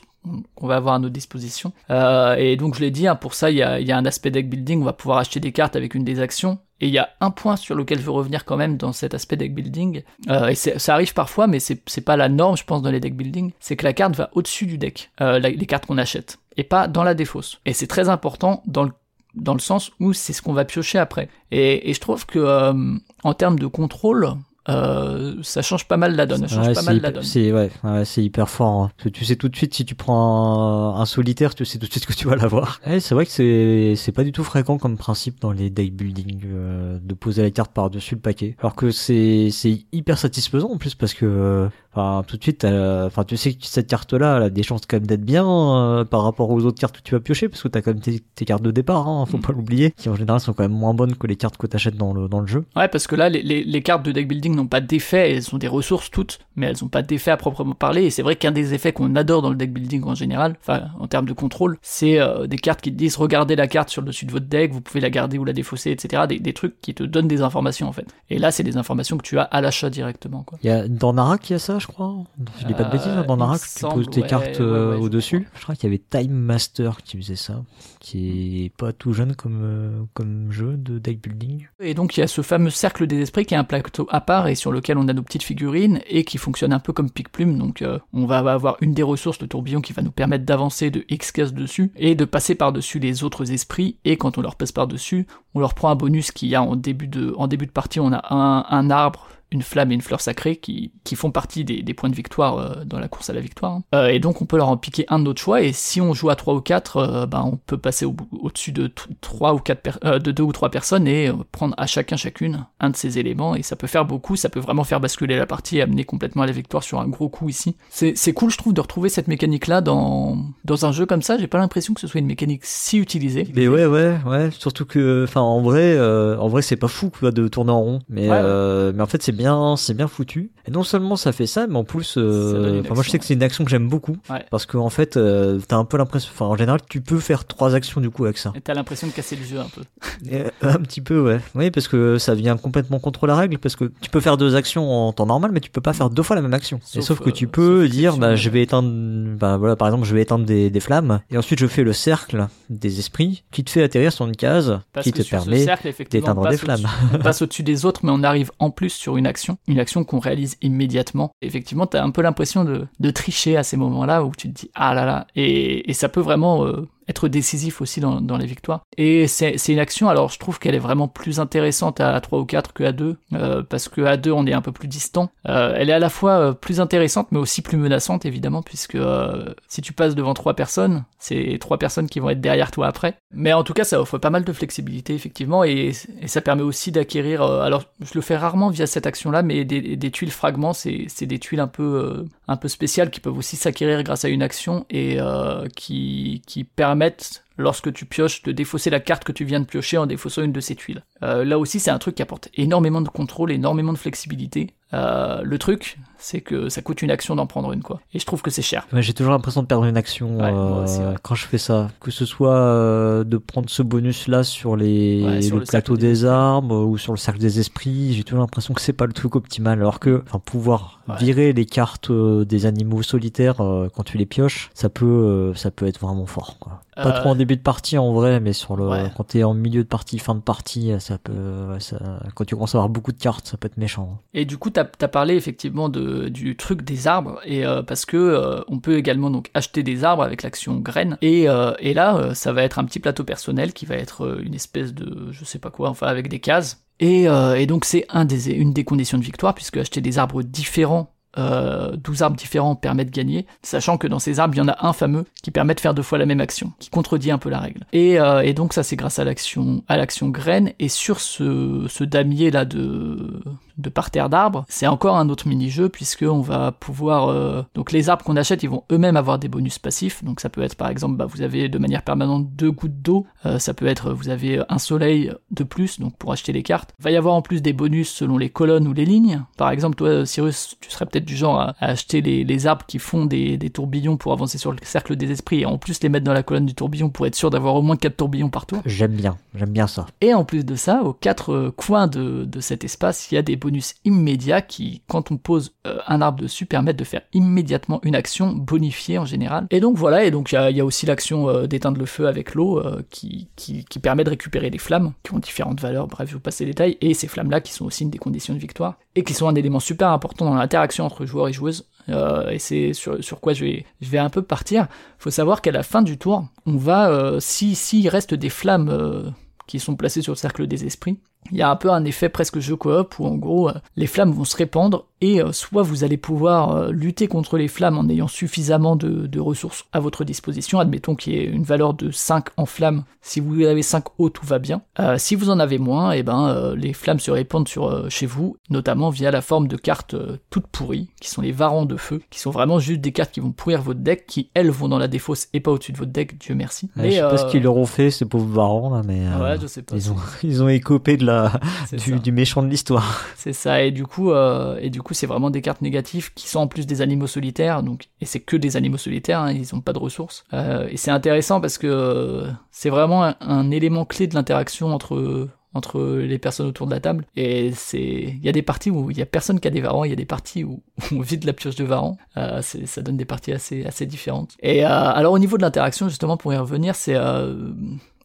qu'on va avoir à notre disposition. Euh, et donc je l'ai dit, hein, pour ça il y a, y a un aspect deck building, on va pouvoir acheter des cartes avec une des actions, et il y a un point sur lequel je veux revenir quand même dans cet aspect deck building, euh, et ça arrive parfois, mais c'est pas la norme, je pense, dans les deck building, c'est que la carte va au-dessus du deck, euh, les cartes qu'on achète, et pas dans la défausse. Et c'est très important dans le dans le sens où c'est ce qu'on va piocher après. Et, et je trouve que euh, en termes de contrôle, euh, ça change pas mal la donne. Ça change Ouais, pas c'est mal la hyper, donne. c'est ouais, ouais, c'est hyper fort. hein. Parce que tu sais tout de suite si tu prends un, un solitaire, tu sais tout de suite que tu vas l'avoir. Ouais, c'est vrai que c'est c'est pas du tout fréquent comme principe dans les deck building euh, de poser la carte par dessus le paquet. Alors que c'est c'est hyper satisfaisant en plus parce que euh, enfin tout de suite, t'as- enfin tu sais que cette carte là, elle a des chances quand même d'être bien euh, par rapport aux autres cartes que tu vas piocher parce que t'as quand même tes, tes cartes de départ, hein, faut Mm. pas l'oublier, qui en général sont quand même moins bonnes que les cartes que t'achètes dans le dans le jeu. Ouais, parce que là, les, les, les cartes de deck building n'ont pas d'effet, elles ont des ressources toutes, mais elles ont pas d'effet à proprement parler. Et c'est vrai qu'un des effets qu'on adore dans le deck building en général, enfin en termes de contrôle, c'est euh, des cartes qui te disent regardez la carte sur le dessus de votre deck, vous pouvez la garder ou la défausser, etc. Des, des trucs qui te donnent des informations en fait. Et là, c'est des informations que tu as à l'achat directement. Quoi. Il y a dans Narak il y a ça, je crois. Je dis pas de Euh, bêtises. hein, Dans me tu poses tes ouais, cartes ouais, euh, ouais, je au dessus. Je crois qu'il y avait Time Master qui faisait ça, qui est pas tout jeune comme euh, comme jeu de deck building. Et donc il y a ce fameux cercle des esprits qui est un plateau à part et sur lequel on a nos petites figurines et qui fonctionne un peu comme pic-plume. Donc euh, on va avoir une des ressources, le tourbillon, qui va nous permettre d'avancer de X cases dessus et de passer par-dessus les autres esprits. Et quand on leur passe par-dessus, on leur prend un bonus qu'il y a en début de, en début de partie. On a un, un arbre une flamme et une fleur sacrée qui, qui font partie des, des points de victoire euh, dans la course à la victoire. hein. Euh, et donc on peut leur en piquer un de notre choix et si on joue à 3 ou 4, ben, on peut passer au- au-dessus de 3 ou 4 de 2 ou 3 personnes et euh, prendre à chacun chacune un de ces éléments et ça peut faire beaucoup, ça peut vraiment faire basculer la partie et amener complètement à la victoire sur un gros coup ici. C'est c'est cool je trouve de retrouver cette mécanique là dans, dans un jeu comme ça, j'ai pas l'impression que ce soit une mécanique si utilisée. Mais ouais, ouais, ouais. Surtout que, enfin, en vrai, euh, en vrai, c'est pas fou quoi de tourner en rond. Mais, Ouais, euh, mais en fait, c'est bien, c'est bien foutu. Et non seulement ça fait ça, mais en plus, euh, moi, je sais action, que c'est une action que j'aime beaucoup Ouais. parce qu'en fait, euh, t'as un peu l'impression, enfin, en général, tu peux faire trois actions du coup avec ça. Et t'as l'impression de casser le jeu un peu. Et, euh, un petit peu, ouais. Oui, parce que ça vient complètement contre la règle, parce que tu peux faire deux actions en temps normal, mais tu peux pas faire deux fois la même action. et Sauf, que euh, tu peux dire, bah, je vais éteindre, bah, voilà, par exemple, je vais éteindre des, des flammes, et ensuite je fais le cercle des esprits, qui te fait atterrir sur une case, Parce qui te permet d'éteindre des flammes. On passe au-dessus des autres, mais on arrive en plus sur une action, une action qu'on réalise immédiatement. Effectivement, t'as un peu l'impression de, tricher à ces moments-là où tu te dis ah là là, et, et ça peut vraiment euh, être décisif aussi dans, les victoires. Et c'est une action, alors je trouve qu'elle est vraiment plus intéressante à 3 ou 4 que à 2, euh, parce que à 2 on est un peu plus distant. Euh, elle est à la fois euh, plus intéressante, mais aussi plus menaçante évidemment, puisque si tu passes devant trois personnes, c'est trois personnes qui vont être derrière toi après. Mais en tout cas, ça offre pas mal de flexibilité effectivement, et, ça permet aussi d'acquérir. alors, je le fais rarement via cette action-là, mais des, des tuiles fragments, c'est des tuiles un peu un peu spéciales qui peuvent aussi s'acquérir grâce à une action et qui qui permettent lorsque tu pioches de défausser la carte que tu viens de piocher en défaussant une de ces tuiles. Euh, là aussi, c'est un truc qui apporte énormément de contrôle, énormément de flexibilité. Euh, le truc, c'est que ça coûte une action d'en prendre une, quoi. Et je trouve que c'est cher. J'ai toujours l'impression de perdre une action Ouais, euh, ouais. quand je fais ça. Que ce soit euh, de prendre ce bonus-là sur les Ouais, sur le le plateau des des, armes euh, ou sur le cercle des esprits, j'ai toujours l'impression que c'est pas le truc optimal. Alors que, enfin, pouvoir virer les cartes des animaux solitaires quand tu les pioches, ça peut, ça peut être vraiment fort. Quoi. Pas trop en début de partie en vrai, mais sur le quand t'es en milieu de partie, fin de partie, ça peut, ça, quand tu commences à avoir beaucoup de cartes, ça peut être méchant. Et du coup, t'as as parlé effectivement de, du truc des arbres, et euh, parce que euh, on peut également donc acheter des arbres avec l'action graine. Et, euh, et là, euh, ça va être un petit plateau personnel qui va être euh, une espèce de, je sais pas quoi, enfin avec des cases. Et, euh, donc c'est une des conditions de victoire, puisque acheter des arbres différents. Euh, 12 arbres différents permet de gagner, sachant que dans ces arbres, il y en a un fameux qui permet de faire deux fois la même action, qui contredit un peu la règle. Et, euh, donc ça, c'est grâce à l'action à l'action graine. Et sur ce, ce damier là de de parterre d'arbres, c'est encore un autre mini-jeu puisque on va pouvoir euh, donc les arbres qu'on achète, ils vont eux-mêmes avoir des bonus passifs. Donc ça peut être par exemple, bah, vous avez de manière permanente deux gouttes d'eau. Euh, ça peut être vous avez un soleil de plus donc pour acheter les cartes. Il va y avoir en plus des bonus selon les colonnes ou les lignes. Par exemple, toi Cyrus, tu serais peut-être du genre à, à acheter les, les arbres qui font des, des tourbillons pour avancer sur le cercle des esprits et en plus les mettre dans la colonne du tourbillon pour être sûr d'avoir au moins quatre tourbillons par tour. J'aime bien, j'aime bien ça. Et en plus de ça, aux quatre euh, coins de, de cet espace, il y a des bonus immédiats qui, quand on pose euh, un arbre dessus, permettent de faire immédiatement une action bonifiée en général. Et donc voilà, et donc il y a, aussi l'action euh, d'éteindre le feu avec l'eau euh, qui, permet de récupérer les flammes, qui ont différentes valeurs, bref, je vous passe les détails, et ces flammes-là qui sont aussi une des conditions de victoire, et qui sont un élément super important dans l'interaction entre joueurs et joueuses. Et c'est sur, quoi je vais, un peu partir. Faut savoir qu'à la fin du tour, on va, si s'il reste des flammes qui sont placées sur le cercle des esprits, il y a un peu un effet presque jeu coop où en gros euh, les flammes vont se répandre et euh, soit vous allez pouvoir euh, lutter contre les flammes en ayant suffisamment de, de ressources à votre disposition, admettons qu'il y ait une valeur de 5 en flammes, si vous avez 5 eau tout va bien. Euh, si vous en avez moins, et ben euh, les flammes se répandent sur euh, chez vous, notamment via la forme de cartes toutes pourries, qui sont les varans de feu, qui sont vraiment juste des cartes qui vont pourrir votre deck, qui elles vont dans la défausse et pas au-dessus de votre deck, Dieu merci. Ouais, je sais pas ce qu'ils leur ont fait, ces pauvres varans là, mais Ouais, je sais pas. ils ont ils ont écopé de la du, méchant de l'histoire. C'est ça, et du coup, euh, et du coup, c'est vraiment des cartes négatives qui sont en plus des animaux solitaires, donc et c'est que des animaux solitaires, hein, ils ont pas de ressources. Euh, et c'est intéressant parce que euh, c'est vraiment un, un élément clé de l'interaction entre entre les personnes autour de la table. Et c'est, il y a des parties où il y a personne qui a des varans, il y a des parties où, où on vide la pioche de varans. Euh, ça donne des parties assez assez différentes. Et euh, alors au niveau de l'interaction, justement, pour y revenir, c'est euh,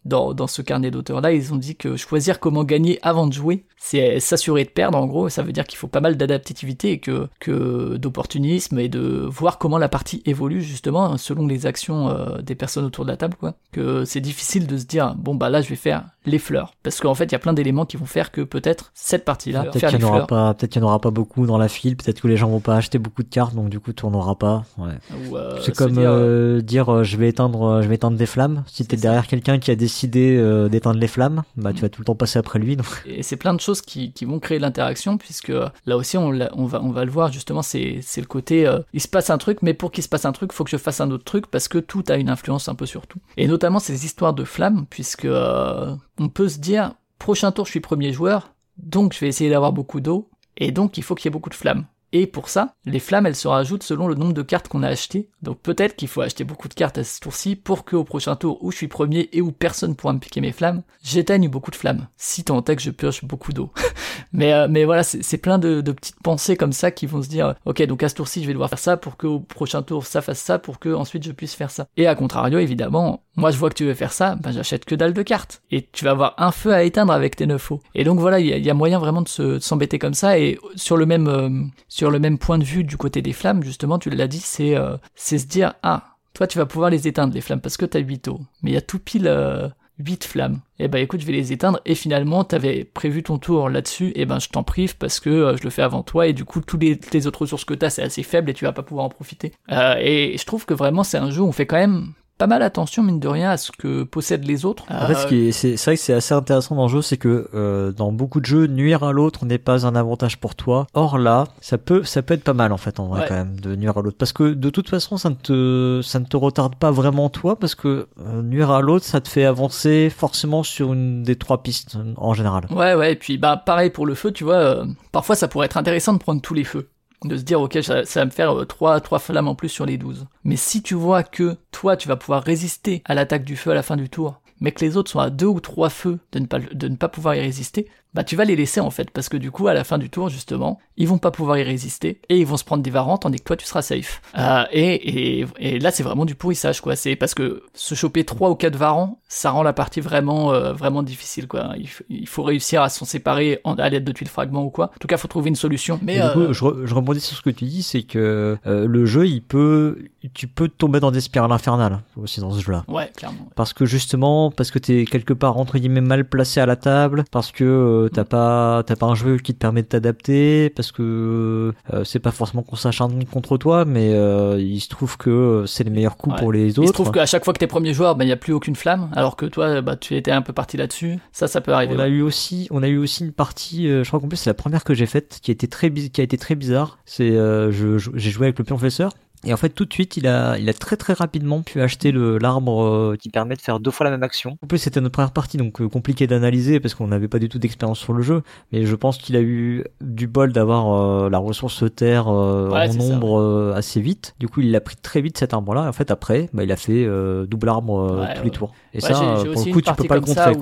dans, dans ce carnet d'auteur-là, ils ont dit que choisir comment gagner avant de jouer, c'est s'assurer de perdre, en gros. Ça veut dire qu'il faut pas mal d'adaptativité et que, que d'opportunisme et de voir comment la partie évolue, justement, selon les actions euh, des personnes autour de la table, quoi. Que c'est difficile de se dire, bon, bah là, je vais faire les fleurs. Parce qu'en fait, il y a plein d'éléments qui vont faire que peut-être cette partie-là, peut-être qu'il n'y en aura pas, peut-être qu'il n'y en aura pas beaucoup dans la file, peut-être que les gens vont pas acheter beaucoup de cartes, donc du coup, tu n'en auras pas. Ouais. Euh, c'est comme dire, euh, dire je vais éteindre, je vais éteindre des flammes. Si t'es derrière quelqu'un qui a décidé d'éteindre les flammes, bah tu vas tout le temps passer après lui. Donc. Et c'est plein de choses qui, vont créer l'interaction, puisque là aussi on, va le voir justement, c'est le côté il se passe un truc, mais pour qu'il se passe un truc, faut que je fasse un autre truc parce que tout a une influence un peu sur tout. Et notamment ces histoires de flammes, puisque on peut se dire prochain tour je suis premier joueur, donc je vais essayer d'avoir beaucoup d'eau, et donc il faut qu'il y ait beaucoup de flammes. Et pour ça, les flammes, elles se rajoutent selon le nombre de cartes qu'on a achetées. Donc peut-être qu'il faut acheter beaucoup de cartes à ce tour-ci pour qu'au prochain tour où je suis premier et où personne pourra me piquer mes flammes, j'éteigne beaucoup de flammes. Si tant est que je pioche beaucoup d'eau. mais, euh, mais voilà, c'est plein de, petites pensées comme ça qui vont se dire, ok, donc à ce tour-ci, je vais devoir faire ça pour qu'au prochain tour, ça fasse ça pour que ensuite je puisse faire ça. Et à contrario, évidemment, moi je vois que tu veux faire ça, ben j'achète que dalle de cartes. Et tu vas avoir un feu à éteindre avec tes neuf faux. Et donc voilà, il y, a moyen vraiment de s'embêter comme ça. Et sur le même, euh, sur le même point de vue du côté des flammes, justement, tu l'as dit, c'est euh, c'est se dire, ah, toi tu vas pouvoir les éteindre les flammes parce que t'as 8 eaux. Mais il y a tout pile euh, 8 flammes. Et eh ben écoute, je vais les éteindre et finalement t'avais prévu ton tour là-dessus, et ben je t'en prive parce que euh, je le fais avant toi et du coup tous les, les autres ressources que t'as c'est assez faible et tu vas pas pouvoir en profiter. Euh, et je trouve que vraiment c'est un jeu où on fait quand même pas mal attention mine de rien à ce que possèdent les autres. En fait, c'est vrai que c'est assez intéressant dans le jeu, c'est que euh, dans beaucoup de jeux, nuire à l'autre n'est pas un avantage pour toi. Or là, ça peut ça peut être pas mal en fait en vrai quand même de nuire à l'autre, parce que de toute façon, ça ne te ça ne te retarde pas vraiment toi, parce que euh, nuire à l'autre, ça te fait avancer forcément sur une des trois pistes en général. Ouais ouais, et puis bah pareil pour le feu, tu vois, euh, parfois ça pourrait être intéressant de prendre tous les feux de se dire ok ça, va me faire 3, euh, 3 flammes en plus sur les 12. Mais si tu vois que toi tu vas pouvoir résister à l'attaque du feu à la fin du tour, mais que les autres sont à deux ou trois feux de ne pas, de ne pas pouvoir y résister, bah tu vas les laisser en fait, parce que du coup à la fin du tour justement, ils vont pas pouvoir y résister et ils vont se prendre des varans tandis que toi tu seras safe. Euh, et, et, et, là c'est vraiment du pourrissage quoi, c'est parce que se choper trois ou quatre varans, ça rend la partie vraiment euh, vraiment difficile quoi. Il, faut réussir à s'en séparer en, à l'aide de tuiles fragments ou quoi. En tout cas faut trouver une solution. Mais du coup, euh, je, je rebondis sur ce que tu dis, c'est que le jeu il peut, tu peux tomber dans des spirales infernales aussi dans ce jeu-là. Ouais clairement. Parce que justement, parce que t'es quelque part entre guillemets mal placé à la table, parce que t'as pas t'as pas un jeu qui te permet de t'adapter parce que euh, c'est pas forcément qu'on s'acharne contre toi mais euh, il se trouve que c'est le meilleur coup pour les autres. Il se trouve qu'à chaque fois que t'es premier joueur, ben il y a plus aucune flamme alors que toi bah tu étais un peu parti là-dessus. Ça ça peut arriver. On a eu aussi on a eu aussi une partie euh, je crois qu'en plus c'est la première que j'ai faite qui a été très qui a été très bizarre. C'est je j'ai joué avec le professeur et en fait, tout de suite, il a, il a très très rapidement pu acheter le l'arbre euh, qui permet de faire deux fois la même action. En plus, c'était notre première partie, donc euh, compliqué d'analyser parce qu'on n'avait pas du tout d'expérience sur le jeu. Mais je pense qu'il a eu du bol d'avoir euh, la ressource terre en nombre assez vite. Du coup, il l'a pris très vite cet arbre-là. En fait, après, bah, il a fait double arbre tous les tours. Et ça, pour le coup, tu peux pas le contrer.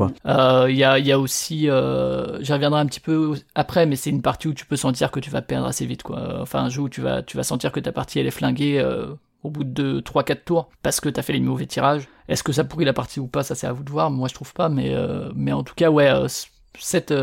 Il y a, y a aussi, j'y reviendrai un petit peu après, mais c'est une partie où tu peux sentir que tu vas perdre assez vite, quoi. Enfin, un jeu où tu vas, tu vas sentir que ta partie elle est flinguée euh, au bout de 3-4 tours parce que t'as fait les mauvais tirages. Est-ce que ça pourrit la partie ou pas Ça c'est à vous de voir. Moi je trouve pas, mais euh, mais en tout cas ouais. Euh, cet,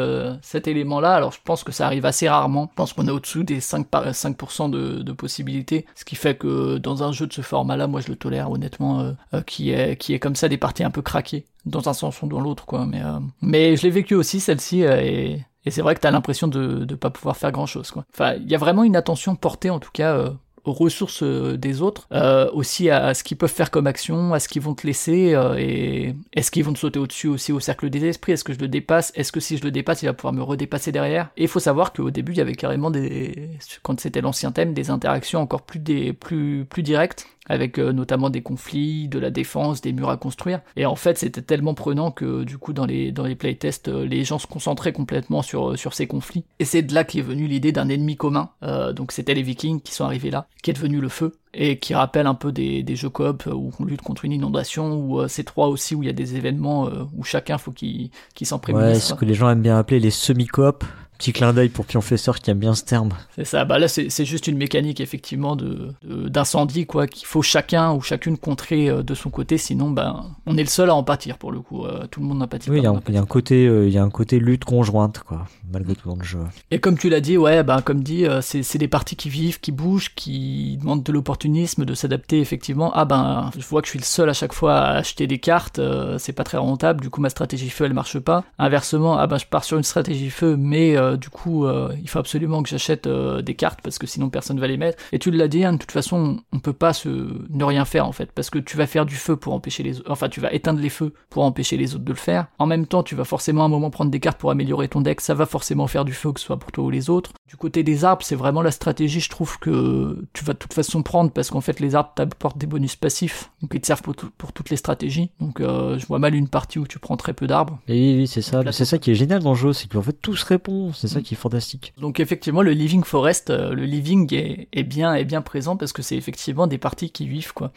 cet élément-là, alors je pense que ça arrive assez rarement. Je pense qu'on est au-dessous des 5%, par, 5 de, possibilités, ce qui fait que dans un jeu de ce format-là, moi je le tolère honnêtement, qui est qui est comme ça des parties un peu craquées, dans un sens ou dans l'autre, quoi. Mais mais je l'ai vécu aussi celle-ci et, et c'est vrai que t'as l'impression de de pas pouvoir faire grand-chose, quoi. Enfin, il y a vraiment une attention portée en tout cas aux ressources euh, des autres, euh, aussi à, ce qu'ils peuvent faire comme action, à ce qu'ils vont te laisser, euh, et est-ce qu'ils vont te sauter au-dessus aussi au cercle des esprits, est-ce que je le dépasse, est-ce que si je le dépasse, il va pouvoir me redépasser derrière? Et il faut savoir qu'au début, il y avait carrément des, quand c'était l'ancien thème, des interactions encore plus des, plus, plus directes, avec euh, notamment des conflits, de la défense, des murs à construire. Et en fait, c'était tellement prenant que du coup, dans les, dans les playtests, euh, les gens se concentraient complètement sur, euh, sur ces conflits. Et c'est de là qu'est venue l'idée d'un ennemi commun. donc c'était les Vikings qui sont arrivés là, qui est devenu le feu et qui rappelle un peu des, des jeux coop où on lutte contre une inondation, ou ces trois aussi où il y a des événements où chacun faut qu'il qu'il s'en prémunisse. Ouais, ce que les gens aiment bien appeler les semi-coop Petit clin d'œil pour Pionfesseur qui aime bien ce terme. C'est ça. Bah là, c'est juste une mécanique effectivement de d'incendie quoi qu'il faut chacun ou chacune contrer euh, de son côté. Sinon, ben on est le seul à en pâtir pour le coup. Euh, tout le monde n'en pâtit oui, pas. Oui, il y, a un côté il y a un côté lutte conjointe quoi malgré tout dans le jeu. Et comme tu l'as dit, ouais, ben comme dit, c'est des parties qui vivent, qui bougent, qui demandent de l'opportunisme, de s'adapter effectivement. Ah ben, je vois que je suis le seul à chaque fois à acheter des cartes, c'est pas très rentable. Du coup, ma stratégie feu elle marche pas. Inversement, ah ben je pars sur une stratégie feu, mais du coup, il faut absolument que j'achète des cartes parce que sinon personne va les mettre. Et tu l'as dit, hein, de toute façon, on peut pas ne rien faire en fait, parce que tu vas faire du feu pour empêcher les autres, enfin tu vas éteindre les feux pour empêcher les autres de le faire. En même temps, tu vas forcément à un moment prendre des cartes pour améliorer ton deck, ça va forcément faire du feu que ce soit pour toi ou les autres. Du côté des arbres, c'est vraiment la stratégie, je trouve que tu vas de toute façon prendre parce qu'en fait les arbres t'apportent des bonus passifs, donc ils te servent pour, pour toutes les stratégies. Donc euh, je vois mal une partie où tu prends très peu d'arbres. Oui, oui, c'est ça. C'est ça qui est génial dans le jeu, c'est qu'en fait tout se répond. C'est ça mm. qui est fantastique. Donc effectivement, le living forest, euh, le living est, est bien est bien présent parce que c'est effectivement des parties qui vivent quoi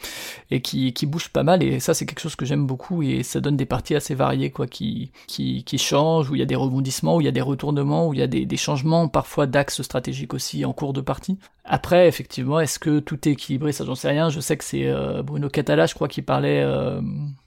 et qui, qui bougent pas mal et ça c'est quelque chose que j'aime beaucoup et ça donne des parties assez variées quoi qui qui, qui changent où il y a des rebondissements où il y a des retournements où il y a des, des changements parfois d'axes stratégiques aussi en cours de partie après effectivement est-ce que tout est équilibré? Ça j'en sais rien je sais que c'est euh, Bruno Catala je crois qui parlait euh,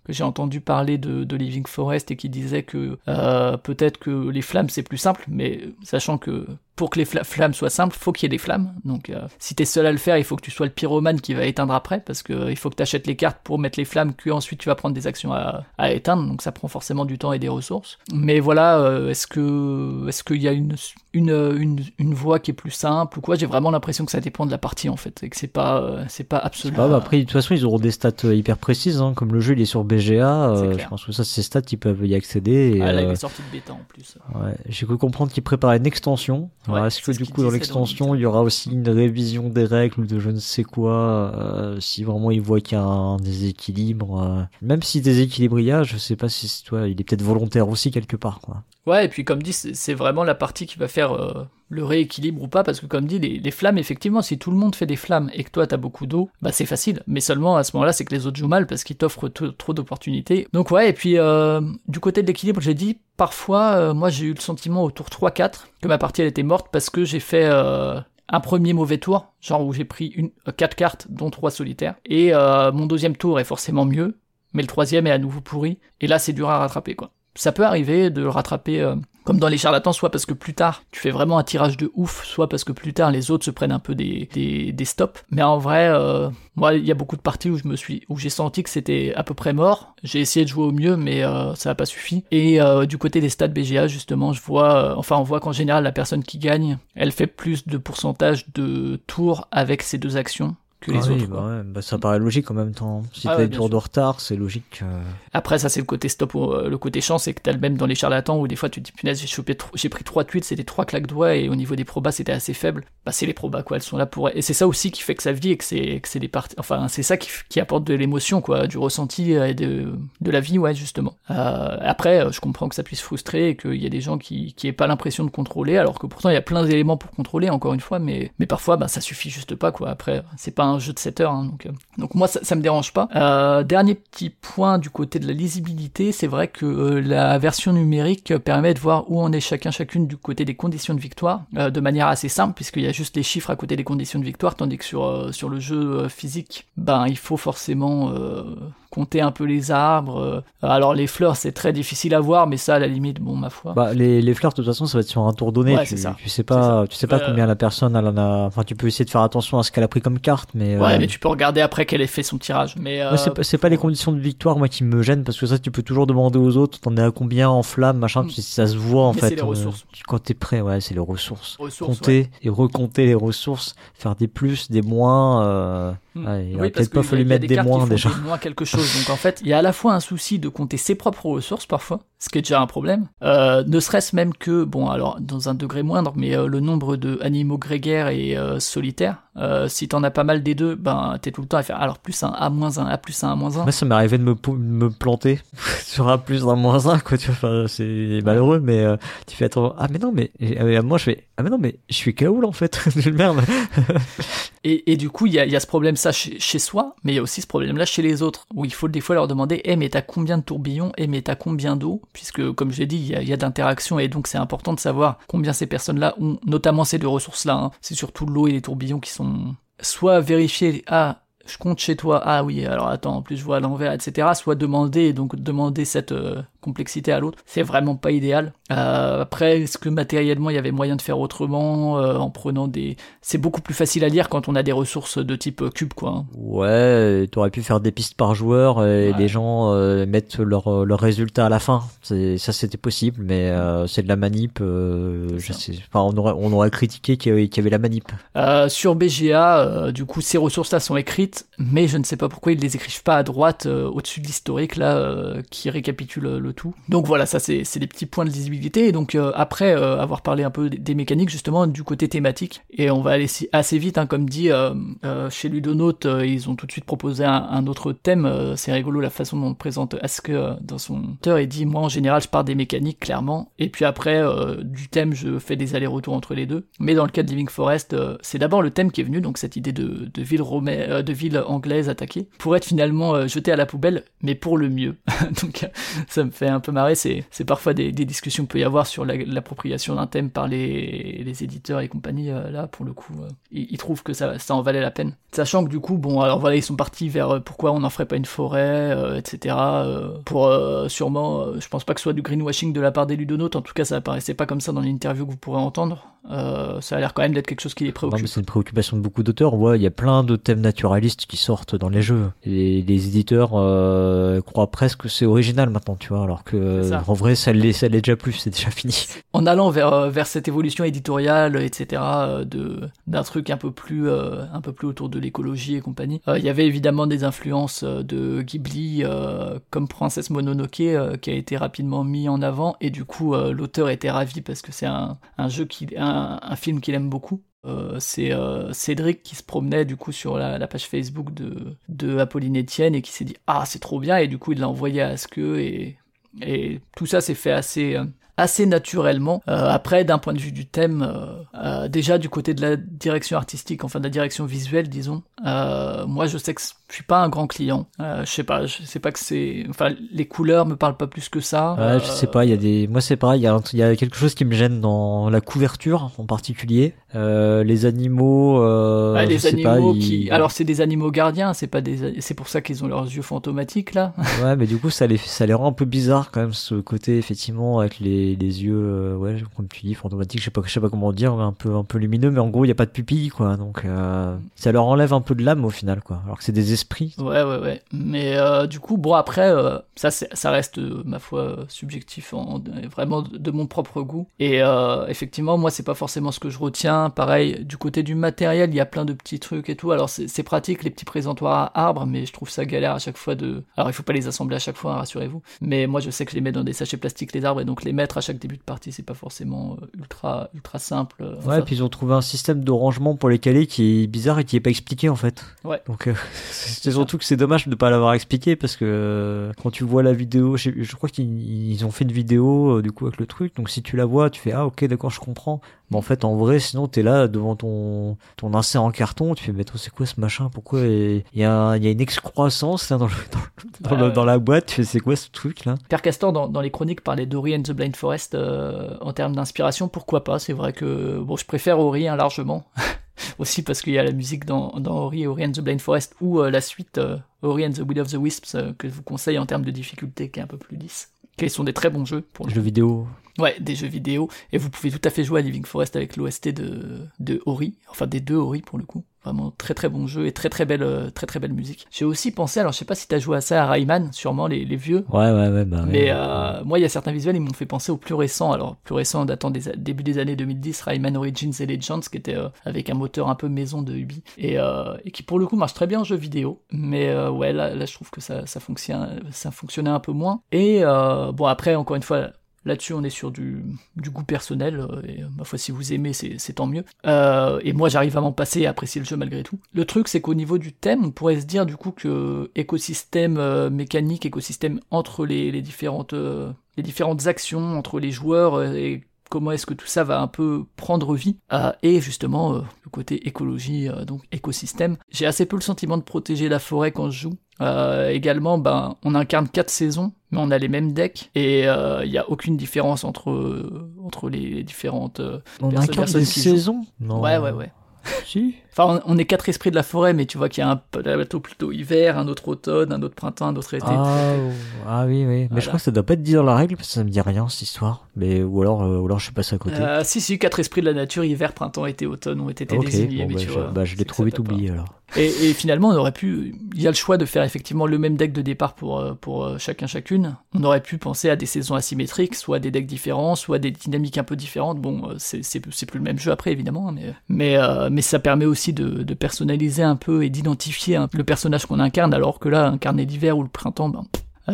que j'ai entendu parler de, Living Forest et qui disait que euh, peut-être que les flammes c'est plus simple, mais sachant que pour que les flammes soient simples, faut qu'il y ait des flammes. Donc si t'es seul à le faire, il faut que tu sois le pyromane qui va éteindre après, parce que il faut que tu achètes les cartes pour mettre les flammes, que ensuite tu vas prendre des actions à, éteindre. Donc ça prend forcément du temps et des ressources. Mais voilà, est-ce que est-ce qu'il y a une, une, une, une voie qui est plus simple ou quoi? J'ai vraiment l'impression que ça dépend de la partie en fait, et que c'est pas c'est pas absolument. Bah, après de toute façon ils auront des stats hyper précises, hein, comme le jeu il est sur BGA. je pense que ça c'est stats ils peuvent y accéder. Et, ah, là il est sorti de bêta en plus. Ouais, j'ai cru comprendre qu'ils préparaient une extension. Ouais, est-ce que du coup dans l'extension, il y aura aussi une révision des règles ou de je ne sais quoi, euh, si vraiment il voit qu'il y a un déséquilibre. Euh, même si déséquilibre il y a, je sais pas si toi, il est peut-être volontaire aussi quelque part, quoi. Ouais, et puis comme dit, c'est vraiment la partie qui va faire euh, le rééquilibre ou pas, parce que comme dit, les, flammes, effectivement, si tout le monde fait des flammes et que toi t'as beaucoup d'eau, bah c'est facile. Mais seulement à ce moment-là, c'est que les autres jouent mal parce qu'ils t'offrent trop d'opportunités. Donc ouais, et puis du côté de l'équilibre, j'ai dit, parfois, moi j'ai eu le sentiment au tour 3-4 que ma partie elle était morte parce que j'ai fait un premier mauvais tour, genre où j'ai pris une, euh, quatre cartes, dont trois solitaires. Et euh, mon deuxième tour est forcément mieux, mais le troisième est à nouveau pourri. Et là, c'est dur à rattraper, quoi. Ça peut arriver de le rattraper euh, comme dans les charlatans, soit parce que plus tard tu fais vraiment un tirage de ouf, soit parce que plus tard les autres se prennent un peu des, des, des stops. Mais en vrai, euh, moi il y a beaucoup de parties où je me suis, où j'ai senti que c'était à peu près mort. J'ai essayé de jouer au mieux, mais euh, ça n'a pas suffi. Et euh, du côté des stats BGA justement, je vois, enfin on voit qu'en général la personne qui gagne, elle fait plus de pourcentage de tours avec ses deux actions que les ah autres. Bah bah ça paraît logique en même temps. Si ah t'as des tours de retard, c'est logique. Après, ça c'est le côté stop, euh, le côté chance, c'est que t'as le même dans les charlatans où des fois tu te dis punaise, j'ai chopé, j'ai pris trois tweets, c'était trois claques doigts et au niveau des probas c'était assez faible. Bah c'est les probas quoi, elles sont là pour. Et c'est ça aussi qui fait que ça vit et que c'est que c'est des parties. Enfin, c'est ça qui, qui apporte de l'émotion quoi, du ressenti et de de la vie ouais justement. Euh, après, euh, je comprends que ça puisse frustrer et qu'il y a des gens qui qui aient pas l'impression de contrôler, alors que pourtant il y a plein d'éléments pour contrôler encore une fois, mais mais parfois bah ça suffit juste pas quoi. Après, c'est pas un jeu de 7 heures, hein, donc, euh, donc moi ça, ça, me dérange pas. Euh, dernier petit point du côté de la lisibilité, c'est vrai que euh, la version numérique permet de voir où on est chacun chacune du côté des conditions de victoire, de manière assez simple, puisqu'il y a juste les chiffres à côté des conditions de victoire, tandis que sur, sur le jeu physique, ben il faut forcément compter un peu les arbres. Euh, alors les fleurs, c'est très difficile à voir, mais ça, à la limite, bon, ma foi. Bah, les, les fleurs, de toute façon, ça va être sur un tour donné. tu, ça. tu sais pas, tu sais pas combien la personne elle en a. Enfin, tu peux essayer de faire attention à ce qu'elle a pris comme carte, mais. Ouais, euh, mais tu peux regarder après qu'elle ait fait son tirage. Mais euh... c'est pas, les conditions de victoire moi qui me gênent parce que ça, tu peux toujours demander aux autres. T'en es à combien en flamme, machin. Mm. Ça se voit en fait. Les euh, ressources. quand t'es prêt, ouais, c'est les ressources. Compter et recompter les ressources, faire des plus, des moins. Mm. il aurait peut-être pas fallu mettre des, moins déjà. moins quelque chose. Donc en fait, il y a à la fois un souci de compter ses propres ressources parfois, ce qui est déjà un problème. Euh, ne serait-ce même que, bon, alors dans un degré moindre, mais euh, le nombre de animaux grégaires et euh, solitaires si t'en as pas mal des deux, ben t'es tout le temps à faire alors plus un A moins un A plus un A moins un. Moi, ça m'est arrivé de me, me planter sur A plus un moins un, quoi. Tu vois, enfin, c'est malheureux, mais tu fais attends, ah mais non, mais moi je fais ah mais non, mais je suis Kaoul en fait, merde. et, et du coup, il y a, y a ce problème ça chez, chez soi, mais il y a aussi ce problème là chez les autres, où il faut des fois leur demander, eh mais t'as combien de tourbillons, eh mais t'as combien d'eau, puisque comme je l'ai dit, il y a, d'interactions et donc c'est important de savoir combien ces personnes-là ont, notamment ces deux ressources-là. Hein. C'est surtout l'eau et les tourbillons qui sont soit vérifiés, ah, je compte chez toi, ah oui, alors attends, en plus je vois à l'envers, etc. Soit demander, donc demander cette euh, complexité à l'autre, c'est vraiment pas idéal. Euh, après, est-ce que matériellement il y avait moyen de faire autrement euh, en prenant des... C'est beaucoup plus facile à lire quand on a des ressources de type cube, quoi. Hein. Ouais, t'aurais pu faire des pistes par joueur et les gens mettent leurs leur résultats à la fin. Ça c'était possible, mais c'est de la manip. je sais, enfin, on aurait, on aurait critiqué qu'il y, y, avait la manip. sur BGA, du coup, ces ressources-là sont écrites mais je ne sais pas pourquoi ils les écrivent pas à droite euh, au-dessus de l'historique là euh, qui récapitule euh, tout. Donc voilà, ça c'est des petits points de lisibilité. Et donc après avoir parlé un peu des, mécaniques justement du côté thématique, et on va aller assez vite, hein, comme dit chez Ludonote, ils ont tout de suite proposé un, autre thème. c'est rigolo la façon dont on présente Ask dans son auteur. Il dit moi en général je pars des mécaniques clairement, et puis après du thème je fais des allers-retours entre les deux. Mais dans le cas de Living Forest, c'est d'abord le thème qui est venu, donc cette idée de, ville de ville anglaise attaquée, pour être finalement euh, jetée à la poubelle, mais pour le mieux. Donc ça me fait un peu marrer, c'est, parfois des, discussions qu'il peut y avoir sur l'appropriation d'un thème par les, les éditeurs et compagnie, euh, là pour le coup, euh, ils, trouvent que ça, ça en valait la peine. Sachant que du coup, bon, alors voilà, ils sont partis vers pourquoi on n'en ferait pas une forêt, etc. pour sûrement, je pense pas que ce soit du greenwashing de la part des ludonautes, en tout cas ça apparaissait pas comme ça dans l'interview que vous pourrez entendre. ça a l'air quand même d'être quelque chose qui les préoccupe. c'est une préoccupation de beaucoup d'auteurs. Voit, il y a plein de thèmes naturalistes qui sortent dans les jeux. Les éditeurs euh, croient presque que c'est original maintenant, tu vois, alors que en vrai ça l'est, ça l'est déjà plus, c'est déjà fini. En allant vers euh, vers cette évolution éditoriale, etc., euh, de d'un truc un peu plus un peu plus autour de l'écologie et compagnie. Il y avait évidemment des influences de Ghibli comme Princesse Mononoke qui a été rapidement mis en avant et du coup l'auteur était ravi parce que c'est un, un jeu qui un, un film qu'il aime beaucoup euh, c'est euh, Cédric qui se promenait du coup sur la, page Facebook de, de Apolline Etienne et qui s'est dit ah c'est trop bien et du coup il l'a envoyé à Aske et, et tout ça s'est fait assez euh, assez naturellement. après, d'un point de vue du thème, déjà du côté de la direction artistique, enfin de la direction visuelle, disons, moi je sais que je suis pas un grand client. Euh, je sais pas, je sais pas que c'est. Enfin, les couleurs me parlent pas plus que ça. Ouais, je sais pas. Il y a des. Moi, c'est pareil. Il y a, il y a quelque chose qui me gêne dans la couverture en particulier. Euh, les animaux. Euh, ouais, les animaux qui. Alors, c'est des animaux gardiens. C'est pas des. C'est pour ça qu'ils ont leurs yeux fantomatiques là. ouais, mais du coup, ça les ça les rend un peu bizarre quand même ce côté effectivement avec les les yeux. Euh, ouais, comme tu dis, fantomatiques. Je sais pas, je sais pas comment dire, un peu un peu lumineux, mais en gros, il y a pas de pupille quoi. Donc, euh, ça leur enlève un peu de l'âme au final quoi. Alors que c'est des Ouais, ouais, ouais. Mais euh, du coup, bon, après, euh, ça, ça reste, euh, ma foi, subjectif, en, vraiment de, mon propre goût. Et effectivement, moi, c'est pas forcément ce que je retiens. Pareil, du côté du matériel, il y a plein de petits trucs et tout. Alors, c'est pratique, les petits présentoirs à arbres, mais je trouve ça galère à chaque fois de. Alors, il faut pas les assembler à chaque fois, hein, rassurez-vous. Mais moi, je sais que je les mets dans des sachets plastiques, les arbres, et donc les mettre à chaque début de partie, c'est pas forcément ultra, ultra simple. ouais, et puis ils ont trouvé un système de rangement pour les caler qui est bizarre et qui est pas expliqué en fait. Ouais. Donc, c'est surtout que c'est dommage de pas l'avoir expliqué parce que euh, quand tu vois la vidéo, je, je crois qu'ils ont fait une vidéo euh, du coup avec le truc. Donc si tu la vois, tu fais ah ok d'accord je comprends. Mais en fait en vrai sinon t'es là devant ton ton insert en carton, tu fais mais c'est quoi ce machin? Pourquoi il y a il y a une excroissance là dans le, dans, la boîte? Tu fais c'est quoi ce truc là? Pierre Castor dans, dans les chroniques parlait d'Ori and the Blind Forest euh, en termes d'inspiration. Pourquoi pas? C'est vrai que bon je préfère Ori hein, largement. aussi parce qu'il y a la musique dans, dans Ori et Ori and the Blind Forest ou euh, la suite euh, Ori and the Will of the Wisps euh, que je vous conseille en termes de difficulté qui est un peu plus lisse. Qui sont des très bons jeux pour le jeux vidéo. Ouais, des jeux vidéo. Et vous pouvez tout à fait jouer à Living Forest avec l'OST de, de Ori, enfin des deux Ori pour le coup. Vraiment très très bon jeu et très très belle euh, très très belle musique. J'ai aussi pensé, alors je sais pas si t'as joué à ça à Rayman, sûrement les, les vieux. Ouais ouais ouais. Bah, mais euh, moi il y a certains visuels ils m'ont fait penser au plus récent, alors plus récent datant des début des années 2010, Rayman Origins et Legends qui était euh, avec un moteur un peu maison de Ubi et, et qui pour le coup marche très bien en jeu vidéo. Mais ouais là, là je trouve que ça ça fonctionne ça fonctionnait un peu moins. Et bon après encore une fois Là-dessus, on est sur du, goût personnel, euh, et ma foi, si vous aimez, c'est tant mieux. Euh, et moi, j'arrive à m'en passer et à apprécier le jeu malgré tout. Le truc, c'est qu'au niveau du thème, on pourrait se dire du coup que écosystème euh, mécanique, écosystème entre les, les différentes les différentes actions entre les joueurs et comment est-ce que tout ça va un peu prendre vie et justement le côté écologie donc écosystème j'ai assez peu le sentiment de protéger la forêt quand je joue euh, également, ben, on incarne quatre saisons, mais on a les mêmes decks et il euh, n'y a aucune différence entre entre les différentes. Euh, on incarne des saisons? Non. Ouais, ouais, ouais. si. Enfin, on, est quatre esprits de la forêt, mais tu vois qu'il y a un bateau plutôt hiver, un autre automne, un autre printemps, un autre été. Ah, ah oui, oui. Mais je crois que ça doit pas te dire la règle, parce que ça me dit rien, cette histoire. Mais, ou alors, euh, ou alors je suis passé à côté. Euh, si, si, quatre esprits de la nature, hiver, printemps, été, automne ont été désignés. mais bah, tu je, vois, bah, je l'ai trop vite oublié alors. Et, et, finalement, on aurait pu. Il y a le choix de faire effectivement le même deck de départ pour, euh, pour euh, chacun chacune. On aurait pu penser à des saisons asymétriques, soit des decks différents, soit des dynamiques un peu différentes. Bon, c'est plus le même jeu après, évidemment, hein, mais, mais, mais ça permet aussi de, personnaliser un peu et d'identifier le personnage qu'on incarne, alors que là, incarner l'hiver ou le printemps, ben,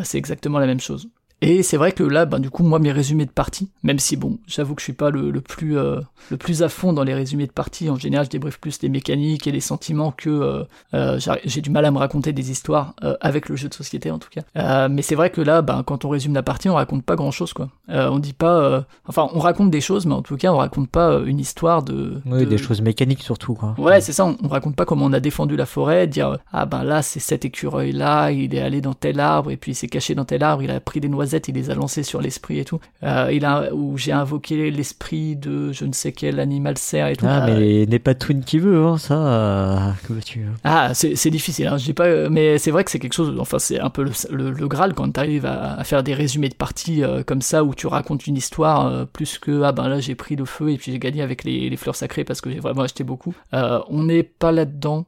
c'est exactement la même chose. Et c'est vrai que là, ben, du coup, moi, mes résumés de partie, même si bon, j'avoue que je suis pas le, le plus euh, le plus à fond dans les résumés de partie. En général, je débriefe plus les mécaniques et les sentiments que euh, euh, j'ai du mal à me raconter des histoires avec le jeu de société en tout cas. mais c'est vrai que là, ben, quand on résume la partie, on raconte pas grand chose quoi. on dit pas, enfin, on raconte des choses, mais en tout cas, on raconte pas une histoire de. Oui, des choses mécaniques surtout quoi. Ouais, c'est ça. On, on, raconte pas comment on a défendu la forêt, dire ah ben là, c'est cet écureuil là, il est allé dans tel arbre et puis il s'est caché dans tel arbre, il a pris des noisettes il les a lancés sur l'esprit et tout. Euh, il a, où j'ai invoqué l'esprit de je ne sais quel animal cerf et tout. Ah, mais n'est pas Twin qui veut, hein, ça. Euh, tu Ah, c'est difficile, hein, je dis pas, mais c'est vrai que c'est quelque chose, enfin, c'est un peu le, le, Graal quand tu arrives à, faire des résumés de parties euh, comme ça où tu racontes une histoire plus que, ah ben là, j'ai pris le feu et puis j'ai gagné avec les, les, fleurs sacrées parce que j'ai vraiment acheté beaucoup. on n'est pas là-dedans.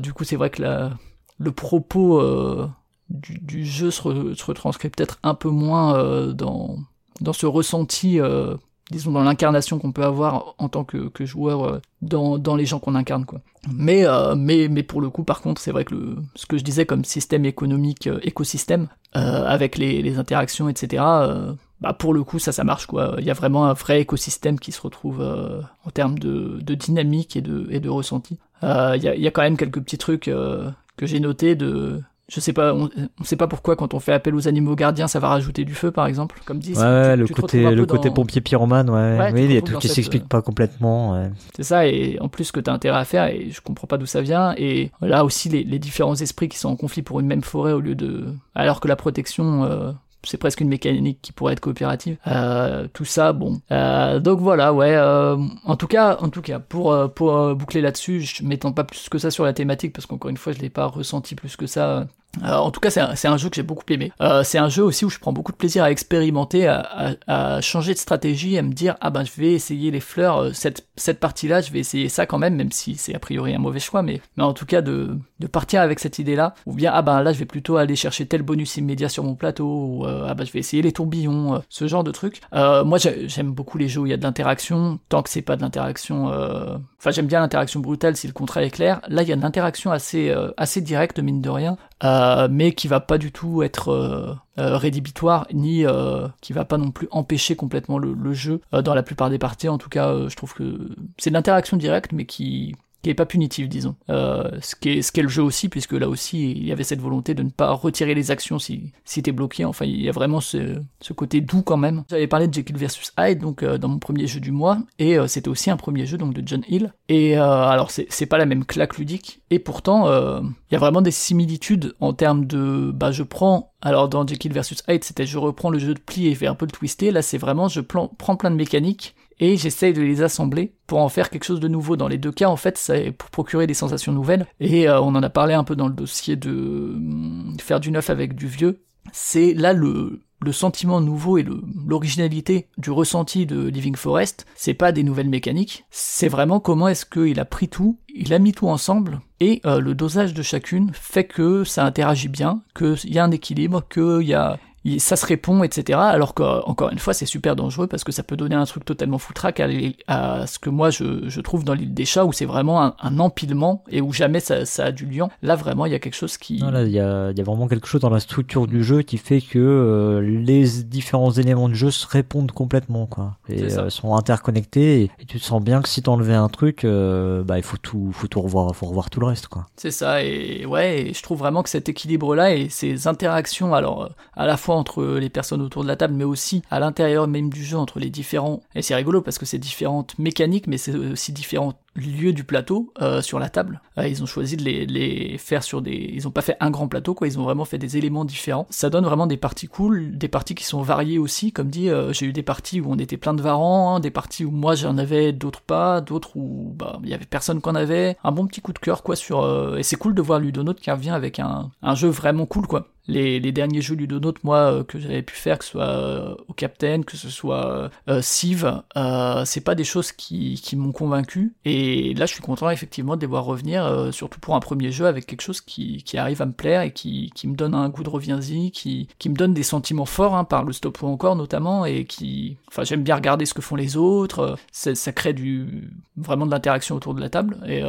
du coup, c'est vrai que la, le propos du, jeu se, retranscrit peut-être un peu moins euh, dans, dans ce ressenti, euh, disons dans l'incarnation qu'on peut avoir en tant que, que joueur euh, dans, dans les gens qu'on incarne quoi. Mais, mais, mais pour le coup par contre c'est vrai que le, ce que je disais comme système économique, écosystème, avec les, les, interactions etc., bah pour le coup ça ça marche quoi. Il y a vraiment un vrai écosystème qui se retrouve en termes de, de dynamique et de, et de ressenti. Il y, a, y a quand même quelques petits trucs que j'ai notés de je sais pas, on, on, sait pas pourquoi quand on fait appel aux animaux gardiens, ça va rajouter du feu, par exemple, comme dit. Ouais, le côté, le côté pompier pyromane, ouais. oui, il y a tout qui s'explique euh, pas complètement. Ouais. C'est ça, et en plus que t'as intérêt à faire, et je comprends pas d'où ça vient. Et là aussi, les, les, différents esprits qui sont en conflit pour une même forêt au lieu de, alors que la protection euh, c'est presque une mécanique qui pourrait être coopérative. Euh, tout ça, bon. Euh, donc voilà, ouais. Euh, en tout cas, en tout cas, pour euh, pour euh, boucler là-dessus, je m'étends pas plus que ça sur la thématique parce qu'encore une fois, je l'ai pas ressenti plus que ça euh, en tout cas, c'est un, jeu que j'ai beaucoup aimé. Euh, c'est un jeu aussi où je prends beaucoup de plaisir à expérimenter, à, changer de stratégie, à me dire ah ben je vais essayer les fleurs euh, cette cette partie-là, je vais essayer ça quand même, même si c'est a priori un mauvais choix, mais mais en tout cas de de partir avec cette idée-là, ou bien ah ben là je vais plutôt aller chercher tel bonus immédiat sur mon plateau, ou ah ben je vais essayer les tourbillons, ce genre de trucs. moi j'aime beaucoup les jeux où il y a de l'interaction, tant que c'est pas de l'interaction. Enfin j'aime bien l'interaction brutale si le contrat est clair. Là il y a de l'interaction assez assez directe mine de rien. Euh, mais qui va pas du tout être euh, euh, rédhibitoire, ni qui va pas non plus empêcher complètement le, le jeu dans la plupart des parties. En tout cas, je trouve que c'est de l'interaction directe, mais qui qui est pas punitif, disons. Euh, ce qu'est ce le jeu aussi, puisque là aussi il y avait cette volonté de ne pas retirer les actions si si t'es bloqué. Enfin, il y a vraiment ce, côté doux quand même. J'avais parlé de Jekyll vs Hyde donc euh, dans mon premier jeu du mois, et euh, c'était aussi un premier jeu donc de John Hill. Et alors c'est c'est pas la même claque ludique, et pourtant il y a vraiment des similitudes en termes de bah je prends alors dans Jekyll vs Hyde c'était je reprends le jeu de pli et je un peu le twister. Là c'est vraiment je prends plein de mécaniques et j'essaye de les assembler pour en faire quelque chose de nouveau. Dans les deux cas, en fait, c'est pour procurer des sensations nouvelles. Et euh, on en a parlé un peu dans le dossier de hum, faire du neuf avec du vieux. C'est là le, sentiment nouveau et l'originalité du ressenti de Living Forest, c'est pas des nouvelles mécaniques, c'est vraiment comment est-ce qu'il a pris tout, il a mis tout ensemble, et euh, le dosage de chacune fait que ça interagit bien, qu'il y a un équilibre, qu'il y a, ça se répond, etc. Alors qu'encore une fois, c'est super dangereux parce que ça peut donner un truc totalement foutraque à, à ce que moi je, je trouve dans l'île des chats où c'est vraiment un, empilement et où jamais ça, ça, a du lien. Là, vraiment, il y a quelque chose qui. Non, là, il y a, y a, vraiment quelque chose dans la structure du jeu qui fait que euh, les différents éléments de jeu se répondent complètement, quoi. Et euh, sont interconnectés et, tu te sens bien que si t'enlevais un truc, euh, bah il faut tout, faut tout revoir, faut revoir tout le reste, quoi. C'est ça. Et ouais, et je trouve vraiment que cet équilibre-là et ces interactions, alors à la fois entre les personnes autour de la table, mais aussi à l'intérieur même du jeu entre les différents. Et c'est rigolo parce que c'est différentes mécaniques, mais c'est aussi différentes lieu du plateau euh, sur la table. Euh, ils ont choisi de les, faire sur des. Ils ont pas fait un grand plateau, quoi. Ils ont vraiment fait des éléments différents. Ça donne vraiment des parties cool, des parties qui sont variées aussi. Comme dit, euh, j'ai eu des parties où on était plein de varans, hein, des parties où moi j'en avais, d'autres pas, d'autres où bah il y avait personne qu'en avait. Un bon petit coup de cœur, quoi. Sur et c'est cool de voir Ludonote qui revient avec un, un jeu vraiment cool, quoi les, les, derniers jeux Ludonote, moi, euh, que j'avais pu faire, que ce soit euh, au Captain, que ce soit euh, Civ, euh, c'est pas des choses qui, qui m'ont convaincu. Et là, je suis content effectivement de les voir revenir, surtout pour un premier jeu, avec quelque chose qui, qui arrive à me plaire et qui, qui me donne un goût de reviens-y, qui, qui me donne des sentiments forts, hein, par le stop ou encore notamment, et qui, enfin, j'aime bien regarder ce que font les autres. Ça, ça crée du vraiment de l'interaction autour de la table. Et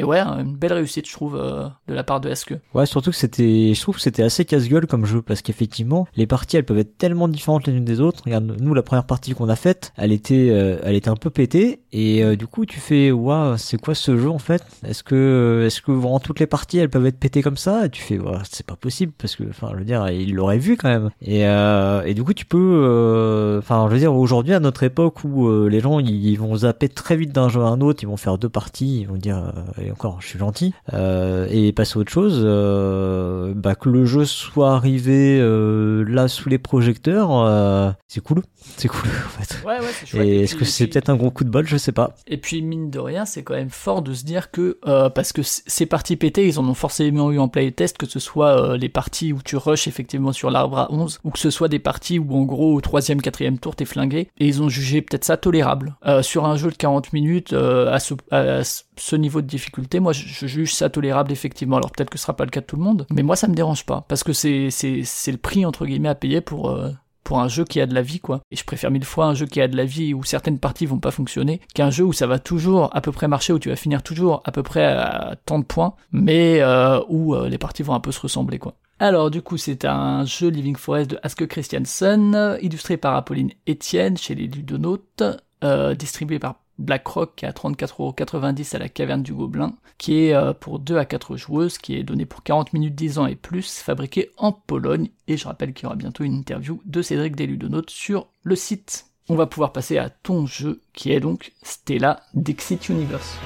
et ouais, une belle réussite, je trouve, euh, de la part de SQ. Ouais, surtout que c'était, je trouve que c'était assez casse-gueule comme jeu, parce qu'effectivement, les parties, elles peuvent être tellement différentes les unes des autres. Regarde, nous, la première partie qu'on a faite, elle était, euh, elle était un peu pétée, et euh, du coup, tu fais, waouh, c'est quoi ce jeu en fait? Est-ce que, est-ce que vraiment toutes les parties, elles peuvent être pétées comme ça? Et tu fais, ouais, c'est pas possible, parce que, enfin, je veux dire, il l'aurait vu quand même. Et, et du coup, tu peux, enfin, je veux dire, aujourd'hui, à notre époque où les gens, ils, vont zapper très vite d'un jeu à un autre, ils vont faire deux parties, ils vont dire encore, je suis gentil, euh, et passer à autre chose, euh, bah, que le jeu soit arrivé euh, là sous les projecteurs, c'est cool, c'est cool en fait. Ouais, ouais, c'est chouette. Et, est-ce que c'est peut-être un gros coup de bol, je sais pas. Et puis mine de rien, c'est quand même fort de se dire que parce que ces parties pétées, ils en ont forcément eu en playtest, que ce soit les parties où tu rushes effectivement sur l'arbre à 11, ou que ce soit des parties où en gros au troisième, quatrième tour t'es flingué, et ils ont jugé peut-être ça tolérable. sur un jeu de 40 minutes à ce, à ce niveau de difficulté, moi je, juge ça tolérable effectivement. Alors peut-être que ce sera pas le cas de tout le monde, mais moi ça me dérange pas parce que c'est c'est c'est le prix entre guillemets à payer pour euh, pour un jeu qui a de la vie quoi. Et je préfère mille fois un jeu qui a de la vie où certaines parties vont pas fonctionner qu'un jeu où ça va toujours à peu près marcher où tu vas finir toujours à peu près à tant de points mais euh, où euh, les parties vont un peu se ressembler quoi. Alors du coup c'est un jeu Living Forest de Aske Christiansen, illustré par Apolline Etienne chez les Ludonautes, distribué par BlackRock à 34,90€ à la caverne du Gobelin, qui est euh, pour 2 à 4 joueuses, qui est donné pour 40 minutes 10 ans et plus, fabriqué en Pologne, et je rappelle qu'il y aura bientôt une interview de Cédric Deludonote sur le site. On va pouvoir passer à ton jeu, qui est donc Stella Dixit Universe.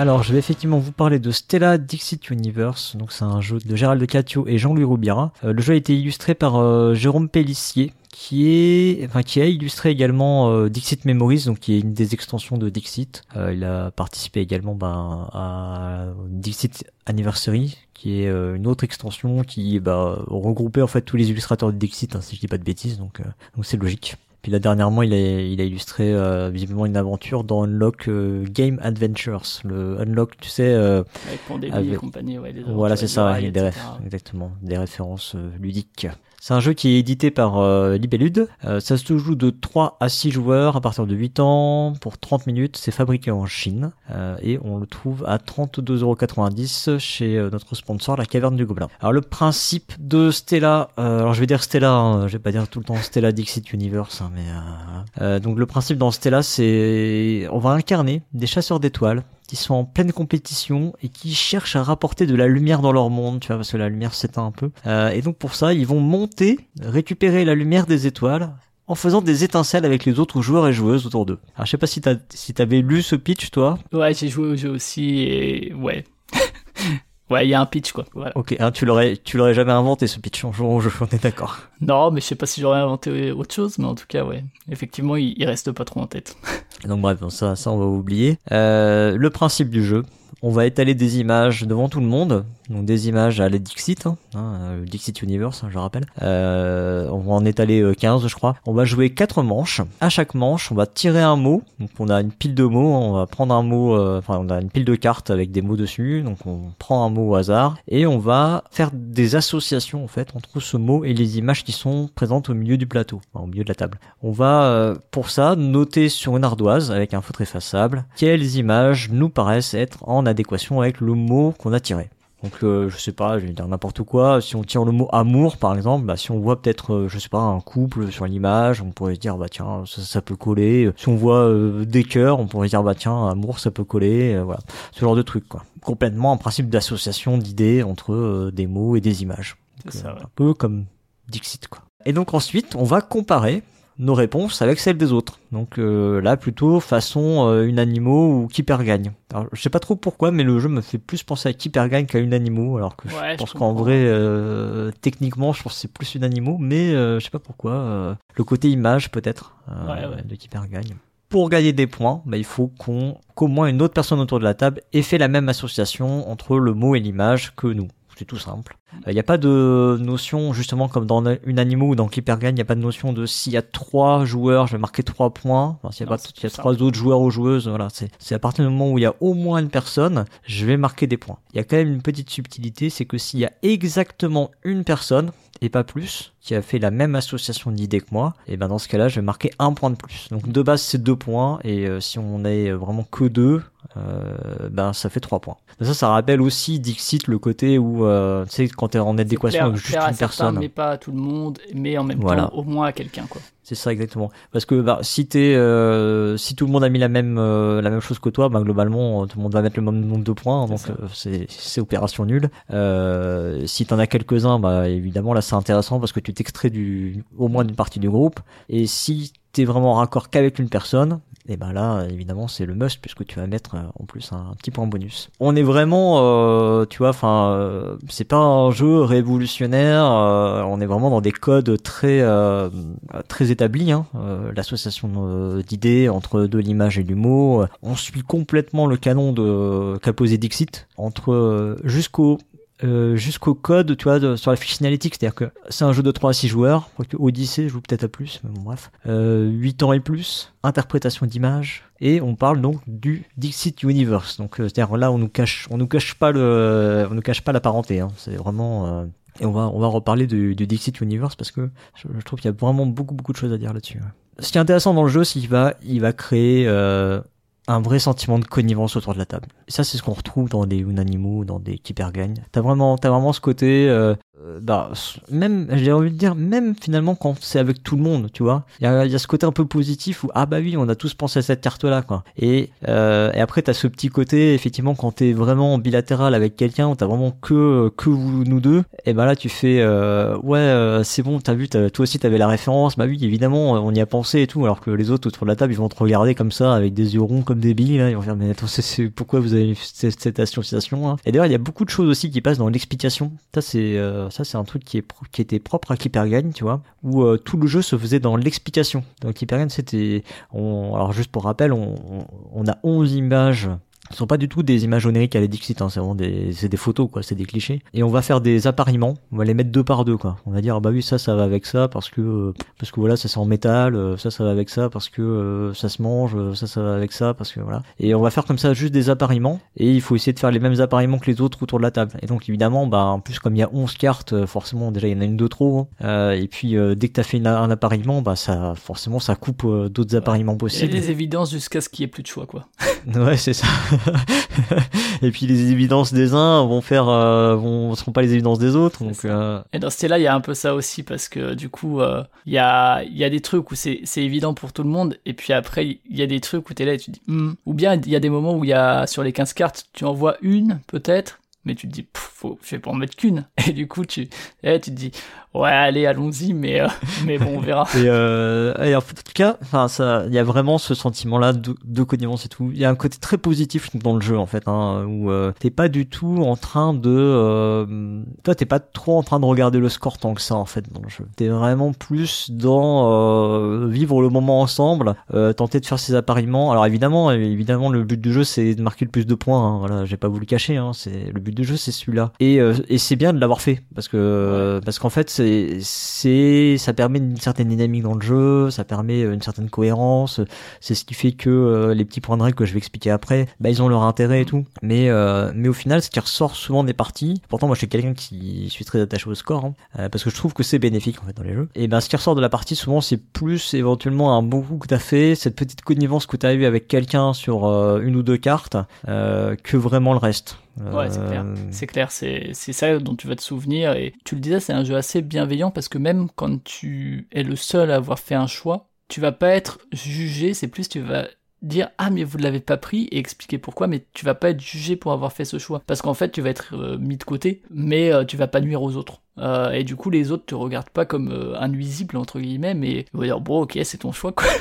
Alors, je vais effectivement vous parler de Stella Dixit Universe. Donc, c'est un jeu de Gérald Catio et Jean-Louis Roubira. Euh, le jeu a été illustré par euh, Jérôme Pellissier, qui est, enfin, qui a illustré également euh, Dixit Memories, donc qui est une des extensions de Dixit. il a participé également ben, à Dixit Anniversary, qui est une autre extension qui bah, regroupait en fait tous les illustrateurs de Dixit, hein, si je dis pas de bêtises, donc donc c'est logique. Puis là dernièrement, il a, il a illustré euh, visiblement une aventure dans Unlock euh, Game Adventures. Le Unlock, tu sais. Euh, avec Pondébile et compagnie, ouais. voilà, c'est ça, il des exactement, des références ludiques. C'est un jeu qui est édité par euh, Libellude. Euh, ça se joue de 3 à 6 joueurs à partir de 8 ans pour 30 minutes. C'est fabriqué en Chine euh, et on le trouve à 32,90€ chez euh, notre sponsor, la Caverne du Gobelin. Alors le principe de Stella, alors je vais dire Stella, hein, je vais pas dire tout le temps Stella Dixit Universe, hein, mais donc le principe dans Stella, c'est on va incarner des chasseurs d'étoiles qui sont en pleine compétition et qui cherchent à rapporter de la lumière dans leur monde, tu vois, parce que la lumière s'éteint un peu. Euh, et donc pour ça, ils vont monter, récupérer la lumière des étoiles en faisant des étincelles avec les autres joueurs et joueuses autour d'eux. Alors je sais pas si t'as si t'avais lu ce pitch toi. Ouais, j'ai joué au jeu aussi et ouais. Ouais, il y a un pitch quoi. Voilà. Ok, hein, tu l'aurais, tu l'aurais jamais inventé ce pitch en jouant au jeu, on est d'accord. Non, mais je sais pas si j'aurais inventé autre chose, mais en tout cas, ouais, effectivement, il, il reste pas trop en tête. Donc bref, ça, ça on va oublier. Euh, le principe du jeu, on va étaler des images devant tout le monde, donc des images à la Dixit, hein, hein, le Dixit Universe, hein, je rappelle. Euh, on va en étaler 15, je crois. On va jouer quatre manches. À chaque manche, on va tirer un mot. Donc on a une pile de mots, on va prendre un mot, enfin on a une pile de cartes avec des mots dessus. Donc on prend un mot au hasard et on va faire des associations en fait entre ce mot et les images qui sont présentes au milieu du plateau, au milieu de la table. On va pour ça noter sur une ardoise avec un feutre effaçable quelles images nous paraissent être en adéquation avec le mot qu'on a tiré. Donc euh, je sais pas, je vais dire n'importe quoi. Si on tire le mot amour par exemple, bah, si on voit peut-être, euh, je sais pas, un couple sur l'image, on pourrait se dire bah tiens ça, ça peut coller. Si on voit euh, des cœurs, on pourrait se dire bah tiens amour ça peut coller. voilà, ce genre de truc quoi. Complètement un principe d'association d'idées entre des mots et des images. Ça, Un peu comme Dixit quoi. Et donc ensuite on va comparer nos réponses avec celles des autres. Donc euh, là, plutôt façon euh, une animaux ou qui perd gagne. Alors, je sais pas trop pourquoi, mais le jeu me fait plus penser à qui perd gagne qu'à une animaux, alors que je pense qu'en vrai, euh, techniquement, je pense que c'est plus une animaux, mais je sais pas pourquoi. le côté image peut-être de qui perd gagne. Pour gagner des points, bah, il faut qu'on qu'au moins une autre personne autour de la table ait fait la même association entre le mot et l'image que nous c'est tout simple. Il n'y a pas de notion, justement, comme dans une animaux ou dans Gagne, il n'y a pas de notion de s'il y a trois joueurs, je vais marquer trois points. Enfin, s'il y a, pas, il y a trois autres joueurs ou joueuses, voilà, c'est à partir du moment où il y a au moins une personne, je vais marquer des points. Il y a quand même une petite subtilité, c'est que s'il y a exactement une personne, et pas plus, qui a fait la même association d'idées que moi, et ben dans ce cas-là, je vais marquer un point de plus. Donc de base, c'est deux points, et euh, si on est vraiment que deux, euh, ben ça fait trois points. ça, ça rappelle aussi Dixit le côté où, euh, tu sais, quand t'es en adéquation avec juste une personne. mais pas à tout le monde, mais en même temps au moins à quelqu'un, quoi. C'est ça exactement. Parce que bah, si t'es, euh, si tout le monde a mis la même euh, la même chose que toi, bah, globalement tout le monde va mettre le même nombre de points, donc euh, c'est c'est opération nulle. Euh, si t'en as quelques uns, bah évidemment là c'est intéressant parce que tu t'extrais du au moins d'une partie du groupe. Et si t'es vraiment raccord qu'avec une personne, et ben là évidemment c'est le must puisque tu vas mettre euh, en plus un, petit point bonus. On est vraiment, euh, tu vois, enfin euh, c'est pas un jeu révolutionnaire, on est vraiment dans des codes très très établis, hein, l'association d'idées entre de l'image et du mot. On suit complètement le canon de qu'a posé Dixit entre jusqu'au euh, jusqu'au code, tu vois, sur la fiche signalétique, c'est-à-dire que c'est un jeu de 3 à 6 joueurs, Odyssey joue peut-être à plus, mais bon bref, euh, 8 ans et plus, interprétation d'images, et on parle donc du Dixit Universe. Donc euh, c'est-à-dire là on nous cache, on nous cache pas le, on nous cache pas la parenté, hein. c'est vraiment euh, et on va on va reparler du, du Dixit Universe parce que je, trouve qu'il y a vraiment beaucoup beaucoup de choses à dire là-dessus. Ce qui est intéressant dans le jeu, c'est qu'il va il va créer euh, un vrai sentiment de connivence autour de la table. Et ça, c'est ce qu'on retrouve dans des Unanimaux, dans des Gagne. T'as vraiment, t'as vraiment ce côté, euh, bah, même, j'ai envie de dire, même finalement quand c'est avec tout le monde, tu vois, il y a, y a, ce côté un peu positif où ah bah oui, on a tous pensé à cette carte-là, quoi. Et, euh, et après t'as ce petit côté, effectivement, quand t'es vraiment bilatéral avec quelqu'un, où t'as vraiment que que vous nous deux, et bah là tu fais euh, ouais, euh, c'est bon, t'as vu, toi aussi t'avais la référence, bah oui, évidemment, on y a pensé et tout, alors que les autres autour de la table, ils vont te regarder comme ça avec des yeux ronds comme des billes, là, ils vont dire mais attends, c'est pourquoi vous avez cette, cette association hein Et d'ailleurs, il y a beaucoup de choses aussi qui passent dans l'explication. Ça c'est euh, ça c'est un truc qui, était propre à Keepergain, tu vois, où euh, tout le jeu se faisait dans l'explication. Donc Keepergain, c'était... alors juste pour rappel, on, on a 11 images ce sont pas du tout des images onériques à la Dixit, hein, c'est vraiment des, c'est des photos, quoi, c'est des clichés. Et on va faire des appariements, on va les mettre deux par deux, quoi. On va dire, ah bah oui, ça, ça va avec ça, parce que, euh, parce que voilà, ça c'est en métal, euh, ça, ça va avec ça, parce que euh, ça se mange, ça, ça va avec ça, parce que voilà. Et on va faire comme ça juste des appariements, et il faut essayer de faire les mêmes appariements que les autres autour de la table. Et donc, évidemment, bah, en plus, comme il y a 11 cartes, forcément, déjà, il y en a une de trop. Hein. et puis, dès que t'as fait un appariement, bah, ça, forcément, ça coupe d'autres appariements possibles. Il y a des évidences jusqu'à ce qu'il y ait plus de choix, quoi. ouais, c'est ça. et puis les évidences des uns vont faire, euh, vont seront pas les évidences des autres. Donc, euh... Et dans ce là il y a un peu ça aussi parce que du coup, euh, il y a, il y a des trucs où c'est, c'est évident pour tout le monde, et puis après, il y a des trucs où t'es là et tu dis, hmm. ou bien il y a des moments où il y a sur les 15 cartes, tu en vois une peut-être mais tu te dis, faut, je vais pas en mettre qu'une. Et du coup, tu, eh, tu te dis, ouais, allez, allons-y, mais, euh, mais bon, on verra. et, euh, et en, tout cas, enfin, ça, il y a vraiment ce sentiment-là de, de connivence et tout. Il y a un côté très positif dans le jeu, en fait, hein, où euh, t'es pas du tout en train de, euh, toi, t'es pas trop en train de regarder le score tant que ça, en fait, dans le jeu. T'es vraiment plus dans euh, vivre le moment ensemble, euh, tenter de faire ses appariements. Alors évidemment, évidemment, le but du jeu, c'est de marquer le plus de points. Hein, voilà, j'ai pas voulu cacher. Hein, c'est le but du jeu, c'est celui-là. Et, euh, et c'est bien de l'avoir fait parce que parce qu'en fait, c'est c'est ça permet une certaine dynamique dans le jeu, ça permet une certaine cohérence. C'est ce qui fait que euh, les petits points de règle que je vais expliquer après, bah ils ont leur intérêt et tout. Mais euh, mais au final, ce qui ressort souvent des parties. Pourtant, moi, je suis quelqu'un qui suis très attaché au score hein, euh, parce que je trouve que c'est bénéfique en fait dans les jeux. Et ben, ce qui ressort de la partie souvent, c'est plus éventuellement un bon coup que t'as fait, cette petite connivence que t'as eu avec quelqu'un sur euh, une ou deux cartes, euh, que vraiment le reste. Ouais, c'est clair. Euh, C'est clair, c'est c'est ça dont tu vas te souvenir. Et tu le disais, c'est un jeu assez bienveillant parce que même quand tu es le seul à avoir fait un choix, tu vas pas être jugé, c'est plus tu vas dire ah mais vous ne l'avez pas pris et expliquer pourquoi mais tu vas pas être jugé pour avoir fait ce choix. Parce qu'en fait tu vas être euh, mis de côté mais euh, tu vas pas nuire aux autres. Euh, et du coup les autres te regardent pas comme euh, un nuisible entre guillemets mais ils vont dire bon ok c'est ton choix quoi.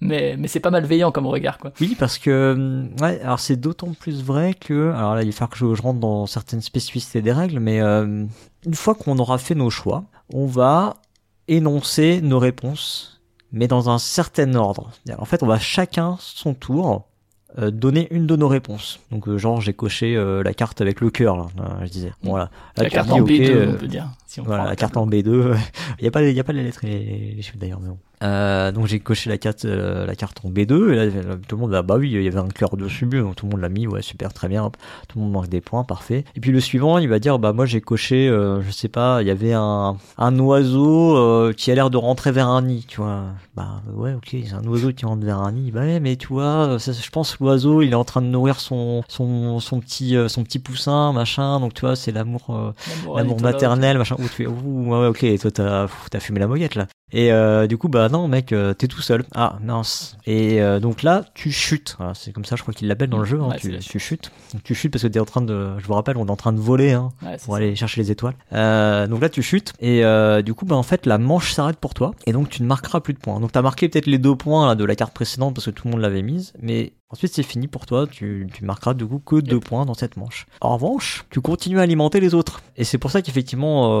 Mais mais c'est pas malveillant comme regard quoi Oui, parce que ouais, alors c'est d'autant plus vrai que alors là, il va falloir que je, rentre dans certaines spécificités des règles, mais euh, une fois qu'on aura fait nos choix, on va énoncer nos réponses, mais dans un certain ordre. En fait, on va chacun son tour euh, donner une de nos réponses. Donc euh, genre j'ai coché euh, la carte avec le cœur là, euh, je disais. Bon, voilà. Là, la tu carte en ok, B2 euh, on peut dire si on voilà, la carte en B2. Il y a pas, il y a pas les lettres et les, les chiffres d'ailleurs, mais bon. Euh, donc j'ai coché la carte, euh, la carte en B2 et là tout le monde a bah oui, il y avait un cœur dessus, donc tout le monde l'a mis, ouais super, très bien, hop. tout le monde marque des points, parfait. Et puis le suivant, il va dire bah moi j'ai coché, euh, je sais pas, il y avait un un oiseau euh, qui a l'air de rentrer vers un nid, tu vois. Bah ouais, ok, c'est un oiseau qui rentre vers un nid. Bah ouais, mais tu vois, ça, je pense l'oiseau il est en train de nourrir son son son petit euh, son petit poussin, machin. Donc tu vois, c'est l'amour l'amour maternel, machin. Où tu fais, ouh, ouais, ok, toi t'as, fumé la moquette là. Et euh, du coup, bah non, mec, euh, t'es tout seul. Ah mince. Et euh, donc là, tu chutes. Voilà, c'est comme ça, je crois qu'il l'appelle dans le jeu. Hein, Ouais, tu, chutes. Donc, tu chutes parce que t'es en train de. Je vous rappelle, on est en train de voler hein, Ouais, pour ça. aller chercher les étoiles. Euh, donc là, tu chutes et euh, du coup, bah en fait, la manche s'arrête pour toi et donc tu ne marqueras plus de points. Donc t'as marqué peut-être les deux points là, de la carte précédente parce que tout le monde l'avait mise, mais ensuite c'est fini pour toi. Tu, tu marqueras du coup que deux points dans cette manche. En revanche, tu continues à alimenter les autres et c'est pour ça qu'effectivement,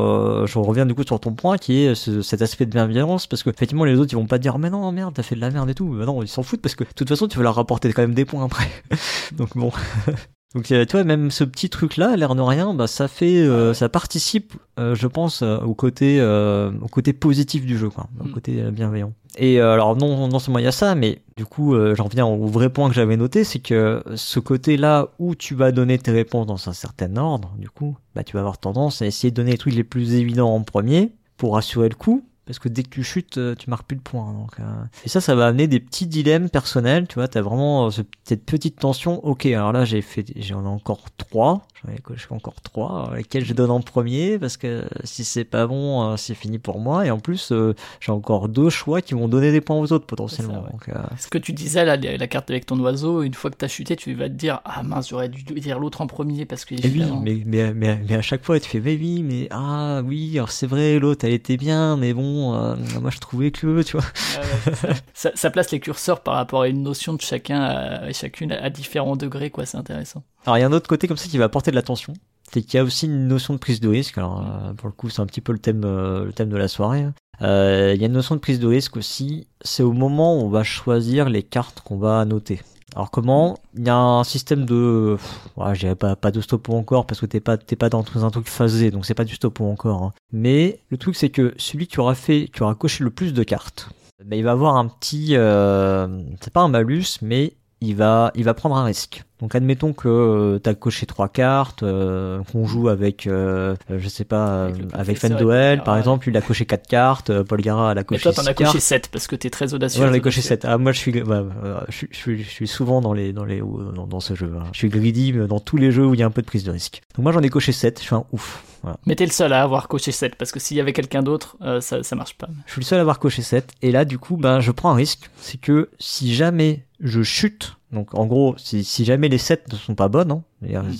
euh, je reviens du coup sur ton point qui est ce- cet aspect de bienveillance parce que effectivement les autres ils vont pas te dire mais non merde t'as fait de la merde et tout. Mais non ils s'en foutent parce que de toute façon tu vas leur rapporter quand même des points après. donc bon. Donc euh, tu vois même ce petit truc là, l'air de rien, bah ça fait, euh, ça participe, euh, je pense, euh, au côté, euh, au côté positif du jeu, quoi, au Mm. côté bienveillant. Et euh, alors non, non seulement il y a ça, mais du coup euh, j'en reviens au vrai point que j'avais noté, c'est que ce côté là où tu vas donner tes réponses dans un certain ordre, du coup, bah tu vas avoir tendance à essayer de donner les trucs les plus évidents en premier pour assurer le coup. Parce que dès que tu chutes, euh, tu marques plus de points. Donc, euh, Et ça, ça va amener des petits dilemmes personnels. Tu vois, t'as vraiment euh, ce- cette petite tension. Ok, alors là, j'ai fait, j'en ai encore trois. J'en ai coché encore trois. Lesquels je donne en premier Parce que si c'est pas bon, euh, c'est fini pour moi. Et en plus, euh, j'ai encore deux choix qui vont donner des points aux autres potentiellement. ouais. Donc, euh, Ce que tu disais là, la carte avec ton oiseau, une fois que t'as chuté, tu vas te dire ah mince j'aurais dû dire l'autre en premier parce que oui, évidemment- mais, mais, mais, mais à chaque fois, tu fais, mais oui, mais ah oui, alors c'est vrai, l'autre, elle était bien, mais bon, euh, moi je trouvais que, tu vois. Ouais, ça. ça, ça place les curseurs par rapport à une notion de chacun à- et chacune à différents degrés quoi, c'est intéressant. Alors il y a un autre côté comme ça qui va apporter de l'attention, c'est qu'il y a aussi une notion de prise de risque. Alors euh, pour le coup, c'est un petit peu le thème, euh, le thème de la soirée. hein. Euh, Il y a une notion de prise de risque aussi. C'est au moment où on va choisir les cartes qu'on va noter. Alors comment? Il y a un système de, ouais, je pas pas de stop encore parce que t'es pas t'es pas dans un truc phasé, donc c'est pas du stop encore. hein. Mais le truc c'est que celui qui aura fait, qui aura coché le plus de cartes, ben, il va avoir un petit, euh, c'est pas un malus, mais il va il va prendre un risque. Donc admettons que euh, t'as coché trois cartes, euh, qu'on joue avec, euh, euh, je sais pas, Avec Fendoel et par exemple, il a coché quatre cartes, Paul Gara a coché toi t'en as coché 7 parce que t'es très audacieux. Ouais, j'en ai coché. 7. Ah, moi, je suis, bah, je, suis- je, suis, je suis souvent dans les, dans les, dans, dans ce jeu. hein. Je suis greedy dans tous les jeux où il y a un peu de prise de risque. Donc moi, j'en ai coché 7. Je suis un ouf. Voilà. Mais t'es le seul à avoir coché 7 parce que s'il y avait quelqu'un d'autre, euh, ça, ça marche pas. Je suis le seul à avoir coché 7. Et là, du coup, ben, je prends un risque. C'est que si jamais je chute, donc en gros, si, si jamais les 7 ne sont pas bonnes, hein,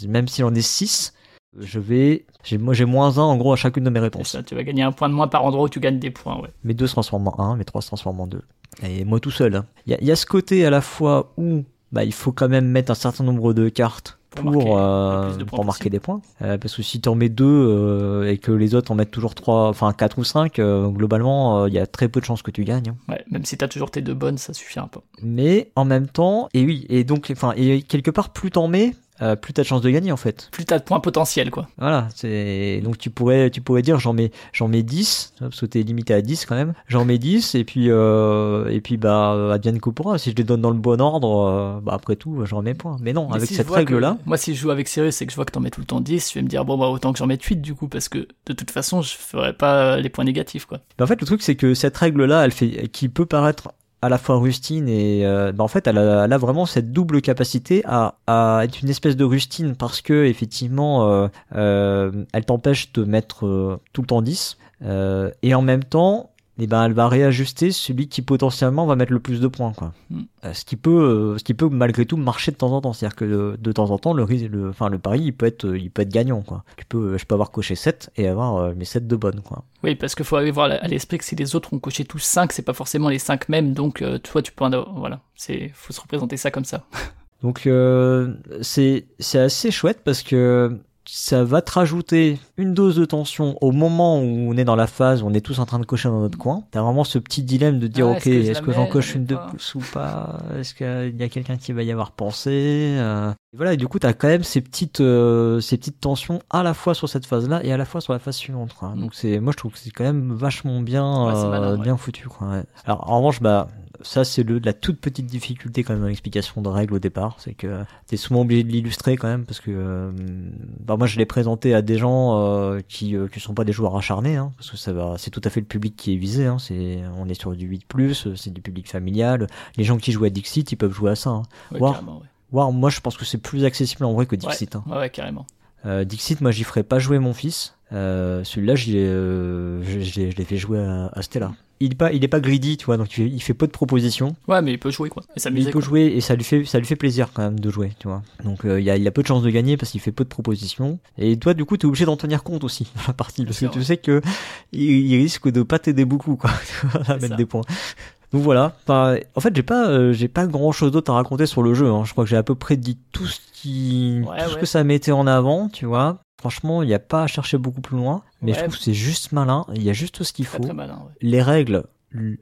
même si j'en ai 6, je vais, j'ai, moi j'ai moins 1 en gros à chacune de mes réponses. Ça, tu vas gagner un point de moins par endroit où tu gagnes des points, ouais. Mes 2 se transforment en 1, mes 3 se transforment en 2. Et moi tout seul. hein. Il y, a, il y a ce côté à la fois où bah, il faut quand même mettre un certain nombre de cartes Pour marquer euh, de pour marquer possible. des points. Euh, parce que si tu en mets 2 et que les autres en mettent toujours 3, enfin 4 ou 5, globalement euh, il y a très peu de chances que tu gagnes. hein. Ouais, même si t'as toujours tes deux bonnes, ça suffit un peu. Mais en même temps, et oui, et donc, enfin, et quelque part, plus t'en mets, euh, plus t'as de chances de gagner en fait. Plus t'as de points potentiels, quoi. Voilà, c'est donc tu pourrais tu pourrais dire j'en mets j'en mets 10 parce que t'es limité à 10 quand même. J'en mets 10 et puis euh, et puis bah advienne que pourra si je les donne dans le bon ordre euh, bah après tout j'en mets point. Mais non, Mais avec si cette règle que- là, Moi, si je joue avec Sirius et que je vois que t'en mets tout le temps 10, je vais me dire, bon, bah, autant que j'en mette 8 du coup, parce que de toute façon, je ferai pas les points négatifs, quoi. en fait le truc c'est que cette règle là, elle fait qui peut paraître à la fois rustine et euh, bah en fait elle a, vraiment cette double capacité à, à être une espèce de rustine parce que effectivement euh, euh, elle t'empêche de mettre euh, tout le temps 10 euh, et en même temps eh ben elle va réajuster celui qui potentiellement va mettre le plus de points quoi. Mm. Euh, ce qui peut euh, ce qui peut malgré tout marcher de temps en temps c'est-à-dire que de, de temps en temps le risque le enfin le pari il peut être il peut être gagnant quoi. Tu peux je peux avoir coché 7 et avoir euh, mes 7 de bonnes quoi. Oui, parce qu'il faut avoir à l'esprit que si les autres ont coché tous 5, c'est pas forcément les 5 mêmes, donc euh, toi, tu peux en avoir. Voilà, c'est faut se représenter ça comme ça. Donc euh, c'est c'est assez chouette parce que ça va te rajouter une dose de tension au moment où on est dans la phase où on est tous en train de cocher dans notre coin. T'as vraiment ce petit dilemme de dire Ah, ok est-ce que j'en coche une de plus ou pas? Est-ce qu'il y a quelqu'un qui va y avoir pensé Euh, et Voilà et du coup t'as quand même ces petites euh, ces petites tensions à la fois sur cette phase là et à la fois sur la phase suivante. Quoi. Donc c'est moi je trouve que c'est quand même vachement bien Ouais, euh, malin, ouais. bien foutu. Quoi, ouais. Alors en revanche bah ça c'est la toute petite difficulté quand même dans l'explication de règles au départ, c'est que t'es souvent obligé de l'illustrer quand même parce que euh, bah moi je l'ai présenté à des gens euh, qui euh, qui sont pas des joueurs acharnés hein, parce que ça va c'est tout à fait le public qui est visé hein, c'est on est sur du 8 c'est du public familial, les gens qui jouent à Dixit, ils peuvent jouer à ça hein. Ouais, carrément, ouais. Moi je pense que c'est plus accessible en vrai que Dixit. Ouais, ouais, carrément. Euh, Dixit, moi, j'y ferai pas jouer mon fils. Euh, Celui-là, euh, je, l'ai- fait jouer à, à Stella. Il est pas, il est pas greedy, tu vois, donc il fait, peu de propositions. Ouais, mais il peut jouer, quoi. Et Mais s'amuser. il peut quoi. jouer et ça lui fait, ça lui fait plaisir quand même de jouer, tu vois. Donc euh, il, a, il a peu de chances de gagner parce qu'il fait peu de propositions. Et toi, du coup, t'es obligé d'en tenir compte aussi dans la partie parce que tu sais que il, il risque de pas t'aider beaucoup, quoi, à mettre ça. des points. Donc voilà. Enfin, en fait, j'ai pas, euh, j'ai pas grand chose d'autre à raconter sur le jeu. Hein. Je crois que j'ai à peu près dit tout ce qui, Ouais, tout ce ouais. que ça mettait en avant, tu vois. Franchement, il n'y a pas à chercher beaucoup plus loin, mais je trouve que c'est juste malin. Il y a juste tout ce qu'il faut. très malin, ouais. Les règles,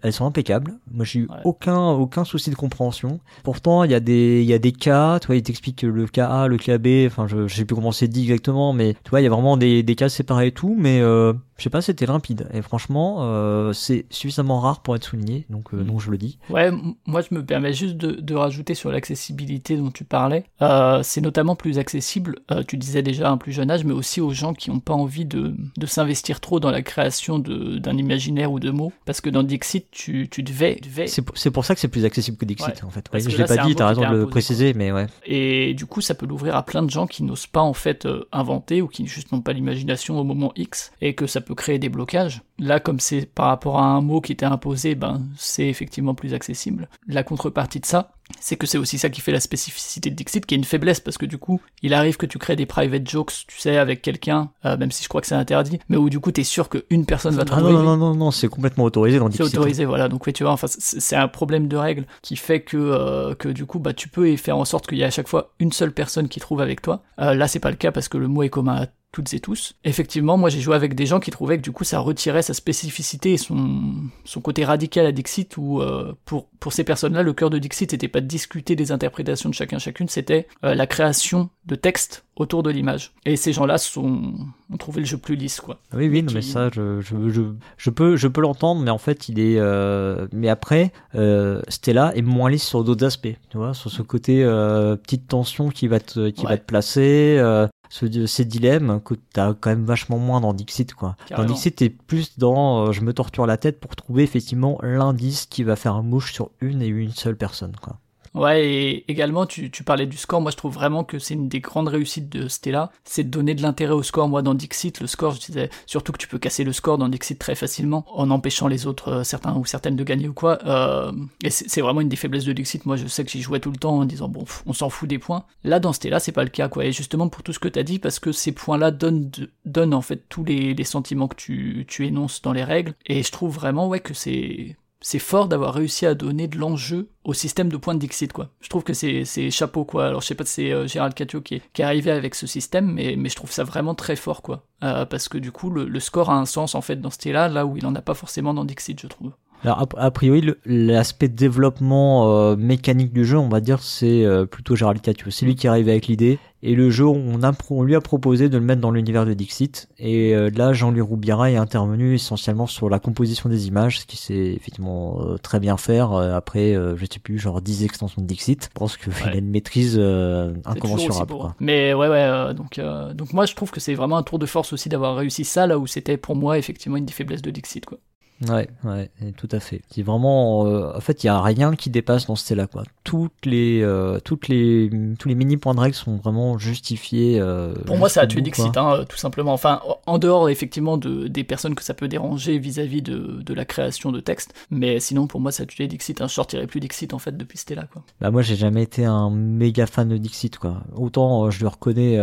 elles sont impeccables. Moi, j'ai eu Ouais. aucun aucun souci de compréhension. Pourtant, il y a des il y a des cas, tu vois, il t'explique le cas A, le cas B. Enfin, je, je sais plus comment c'est dit exactement, mais tu vois, il y a vraiment des des cas séparés et tout. Mais euh, je sais pas, c'était limpide. Et franchement, euh, c'est suffisamment rare pour être souligné. Donc, euh, Mm. donc je le dis. Ouais, moi je me permets juste de, de rajouter sur l'accessibilité dont tu parlais. Euh, c'est notamment plus accessible, tu disais déjà à un plus jeune âge, mais aussi aux gens qui n'ont pas envie de, de s'investir trop dans la création de- d'un imaginaire ou de mots. Parce que dans Dixit, tu, tu devais, devais C'est pour, pour ça que c'est plus accessible que Dixit Ouais. en fait. Ouais, je l'ai pas dit, t'as raison de le préciser, mais ouais. Et du coup, ça peut l'ouvrir à plein de gens qui n'osent pas en fait euh, inventer ou qui juste n'ont pas l'imagination au moment X et que ça peut créer des blocages. Là, comme c'est par rapport à un mot qui était imposé, ben c'est effectivement plus accessible. La contrepartie de ça, c'est que c'est aussi ça qui fait la spécificité de Dixit, qui est une faiblesse parce que du coup, il arrive que tu crées des private jokes, tu sais, avec quelqu'un, euh, même si je crois que c'est interdit, mais où du coup t'es sûr qu'une personne va Ah trouver. non, non, non, non, non, c'est complètement autorisé dans C'est Dixit. autorisé, voilà. Donc oui, tu vois, enfin, c'est c'est un problème de règle qui fait que euh, que du coup, bah, tu peux faire en sorte qu'il y ait à chaque fois une seule personne qui trouve avec toi. Euh, là, c'est pas le cas parce que le mot est commun à toutes et tous. Effectivement, moi, j'ai joué avec des gens qui trouvaient que du coup, ça retirait sa spécificité et son son côté radical à Dixit. Où euh, pour pour ces personnes-là, le cœur de Dixit, c'était pas de discuter des interprétations de chacun chacune, c'était euh, la création de textes autour de l'image. Et ces gens-là sont ont trouvé le jeu plus lisse, quoi. Ah Oui, oui, non, qui- mais ça, je, je, je, je peux, je peux l'entendre, mais en fait, il est. euh, mais après, euh, Stella est moins lisse sur d'autres aspects, tu vois, sur ce côté euh, petite tension qui va te, qui va te placer, euh, ce, ces dilemmes que t'as quand même vachement moins dans Dixit, quoi. Carrément. Dans Dixit, t'es plus dans, euh, je me torture la tête pour trouver effectivement l'indice qui va faire un mouche sur une et une seule personne, quoi. Ouais, et également, tu, tu parlais du score. Moi, je trouve vraiment que c'est une des grandes réussites de Stella, c'est de donner de l'intérêt au score. Moi, dans Dixit, le score, je disais surtout que tu peux casser le score dans Dixit très facilement en empêchant les autres, euh, certains ou certaines de gagner ou quoi. Euh, et c'est vraiment une des faiblesses de Dixit. Moi, je sais que j'y jouais tout le temps en disant bon, on s'en fout des points. Là, dans Stella, c'est pas le cas, quoi. Et justement pour tout ce que t'as dit, parce que ces points-là donnent, donnent en fait tous les, les sentiments que tu, tu énonces dans les règles. Et je trouve vraiment ouais que c'est c'est fort d'avoir réussi à donner de l'enjeu au système de points de Dixit, quoi. Je trouve que c'est, chapeau, quoi. Alors, je sais pas si c'est euh, Gérald Catio qui est, arrivé avec ce système, mais, je trouve ça vraiment très fort, quoi. Euh, parce que du coup, le, score a un sens, en fait, dans ce style-là, là où il en a pas forcément dans Dixit, je trouve. Alors a, priori, l'aspect développement euh, mécanique du jeu, on va dire, c'est euh, plutôt Gérald Catio. C'est lui qui arrive avec l'idée. Et le jeu, on, a, on lui a proposé de le mettre dans l'univers de Dixit. Et euh, là, Jean-Louis Roubiera est intervenu essentiellement sur la composition des images, ce qui sait effectivement très bien faire. après, je sais plus, genre 10 extensions de Dixit. Je pense qu'il a une maîtrise incommensurable. Quoi. Mais ouais, ouais. donc, donc moi, je trouve que c'est vraiment un tour de force aussi d'avoir réussi ça là où c'était pour moi effectivement une des faiblesses de Dixit, quoi. Ouais, ouais, tout à fait. C'est vraiment, euh, en fait, il y a rien qui dépasse dans ce là quoi. Toutes les, euh, toutes les, tous les mini points de règle sont vraiment justifiés. Euh, Pour moi, ça a tué Dixit, hein, tout simplement. Enfin, en dehors effectivement de des personnes que ça peut déranger vis-à-vis de, de la création de texte, mais sinon pour moi, ça a tué Dixit. Hein. Je sortirais plus Dixit en fait depuis là quoi. Bah moi, j'ai jamais été un méga fan de Dixit, quoi. Autant je le reconnais.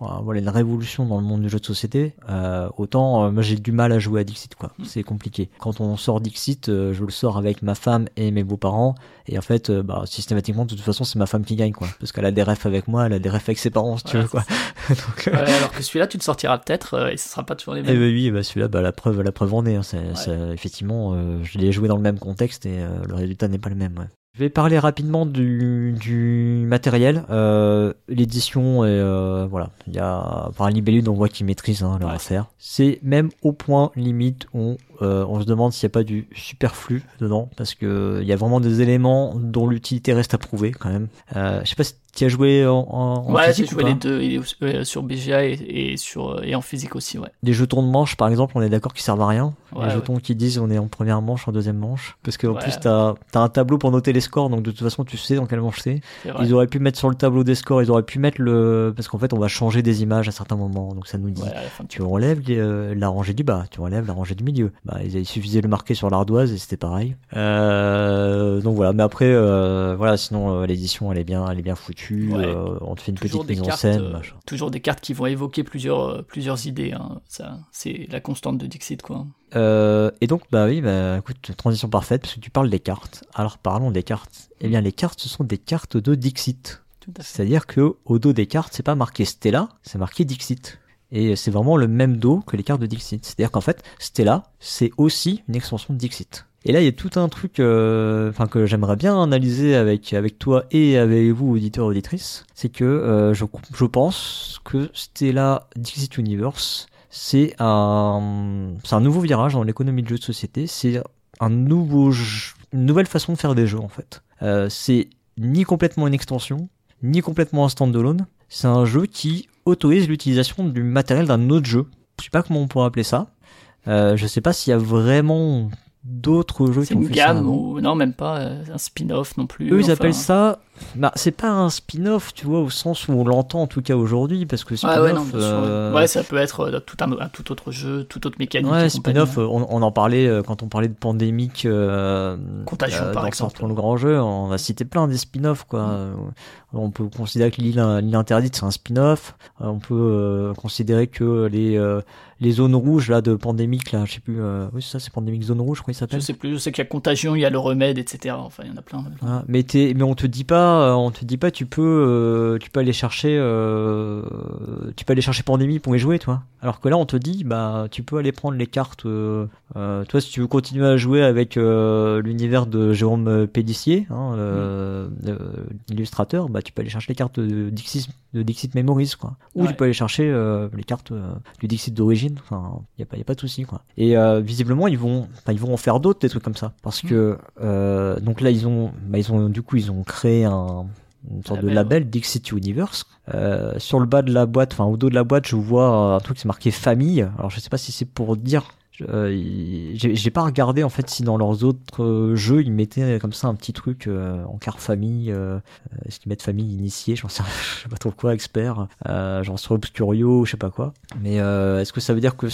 Voilà une révolution dans le monde du jeu de société. Euh, autant moi j'ai du mal à jouer à Dixit quoi. Mm c'est compliqué. Quand on sort Dixit, euh, je le sors avec ma femme et mes beaux-parents, et en fait, euh, bah, systématiquement, de toute façon, c'est ma femme qui gagne, quoi. Parce qu'elle a des refs avec moi, elle a des refs avec ses parents, si tu veux, quoi. Donc, euh, alors que celui-là, tu le sortiras peut-être, et ce sera pas toujours les mêmes. Eh ben oui, bah, celui-là, bah, la preuve, la preuve en est. Hein. effectivement, je l'ai joué dans le même contexte et le résultat n'est pas le même. Ouais. Je vais parler rapidement du, du matériel. Euh, L'édition, euh, voilà, il y a par Libellud, on voit qu'ils maîtrisent hein, leur affaire. C'est même au point limite où euh, on se demande s'il n'y a pas du superflu dedans, parce que il y a vraiment des éléments dont l'utilité reste à prouver quand même. Euh, je sais pas si tu as joué en, en ouais, j'ai joué les deux, il est euh, sur BGA et, sur et en physique aussi, ouais. Des jetons de manche, par exemple, on est d'accord qu'ils servent à rien. les jetons qui disent on est en première manche, en deuxième manche, parce qu'en plus t'as as un tableau pour noter les scores, donc de toute façon tu sais dans quelle manche c'est. Ils auraient pu mettre sur le tableau des scores, ils auraient pu mettre le, parce qu'en fait on va changer des images à certains moments, donc ça nous dit tu enlèves euh, la rangée du bas, tu enlèves la rangée du milieu. Bah il suffisait de le marquer sur l'ardoise et c'était pareil. Euh, donc voilà, mais après euh, voilà, sinon l'édition elle est bien, elle est bien foutue on te fait une petite mise en scène. Euh, toujours des cartes qui vont évoquer plusieurs, euh, plusieurs idées. Hein. Ça, c'est la constante de Dixit, quoi. Euh, et donc, bah oui, bah écoute, transition parfaite, parce que tu parles des cartes. Alors parlons des cartes. Eh bien, les cartes, ce sont des cartes de Dixit. C'est-à-dire que au dos des cartes, c'est pas marqué Stella, c'est marqué Dixit. Et c'est vraiment le même dos que les cartes de Dixit. C'est-à-dire qu'en fait, Stella, c'est aussi une extension de Dixit. Et là, il y a tout un truc, euh, que j'aimerais bien analyser avec avec toi et avec vous, auditeurs auditrices, c'est que euh, je, je pense que Stella Dixit Universe, c'est un un nouveau virage dans l'économie de jeux de société. C'est un nouveau une nouvelle façon de faire des jeux en fait. Euh, c'est ni complètement une extension, ni complètement un standalone. C'est un jeu qui autorise l'utilisation du matériel d'un autre jeu. Je sais pas comment on pourrait appeler ça. Euh, je sais pas s'il y a vraiment d'autres jeux qui ont fait gamme ou non même pas euh, un spin-off non plus. Eux ils appellent ça bah, c'est pas un spin-off, tu vois, au sens où on l'entend en tout cas aujourd'hui, parce que spin-off. ouais, euh, ouais, ça peut être euh, tout un, tout autre jeu, toute autre mécanique. Ouais, spin-off, on, on, en parlait quand on parlait de pandémique. Euh, Contagion, par exemple. le grand jeu, on va citer plein des spin-offs, quoi. Mm. On peut considérer que l'île interdite, c'est un spin-off. On peut considérer que les les zones rouges là de pandémique là je sais plus euh, oui c'est ça c'est pandémique zone rouge je crois qu'il s'appelle je sais plus je sais qu'il y a contagion il y a le remède etc enfin il y en a plein, Ah, mais mais on te dit pas euh, on te dit pas, tu peux, euh, tu peux aller chercher, euh, tu peux aller chercher Pandémie pour y jouer, toi. Alors que là, on te dit, bah, tu peux aller prendre les cartes. toi, si tu veux continuer à jouer avec l'univers de Jérôme Pédissier, hein, l'illustrateur, bah, tu peux aller chercher les cartes de Dixit, de Dixit Memories, quoi. Ou tu peux aller chercher les cartes du Dixit d'origine. Enfin, y a pas, y a pas de souci, quoi. Et visiblement, ils vont, ils vont en faire d'autres des trucs comme ça, parce mm. que donc là, ils ont, bah, ils ont, du coup, ils ont créé un une sorte de label Dixit Universe. Euh, sur le bas de la boîte, enfin au dos de la boîte, je vois un truc qui est marqué famille. Alors je sais pas si c'est pour dire Euh, j'ai pas regardé en fait si dans leurs autres euh, jeux ils mettaient comme ça un petit truc euh, en carte famille. Est-ce qu'ils mettent famille initiée Je sais, je sais pas trop quoi, expert. genre sur Obscurio, je sais pas quoi. Mais est-ce que ça veut dire que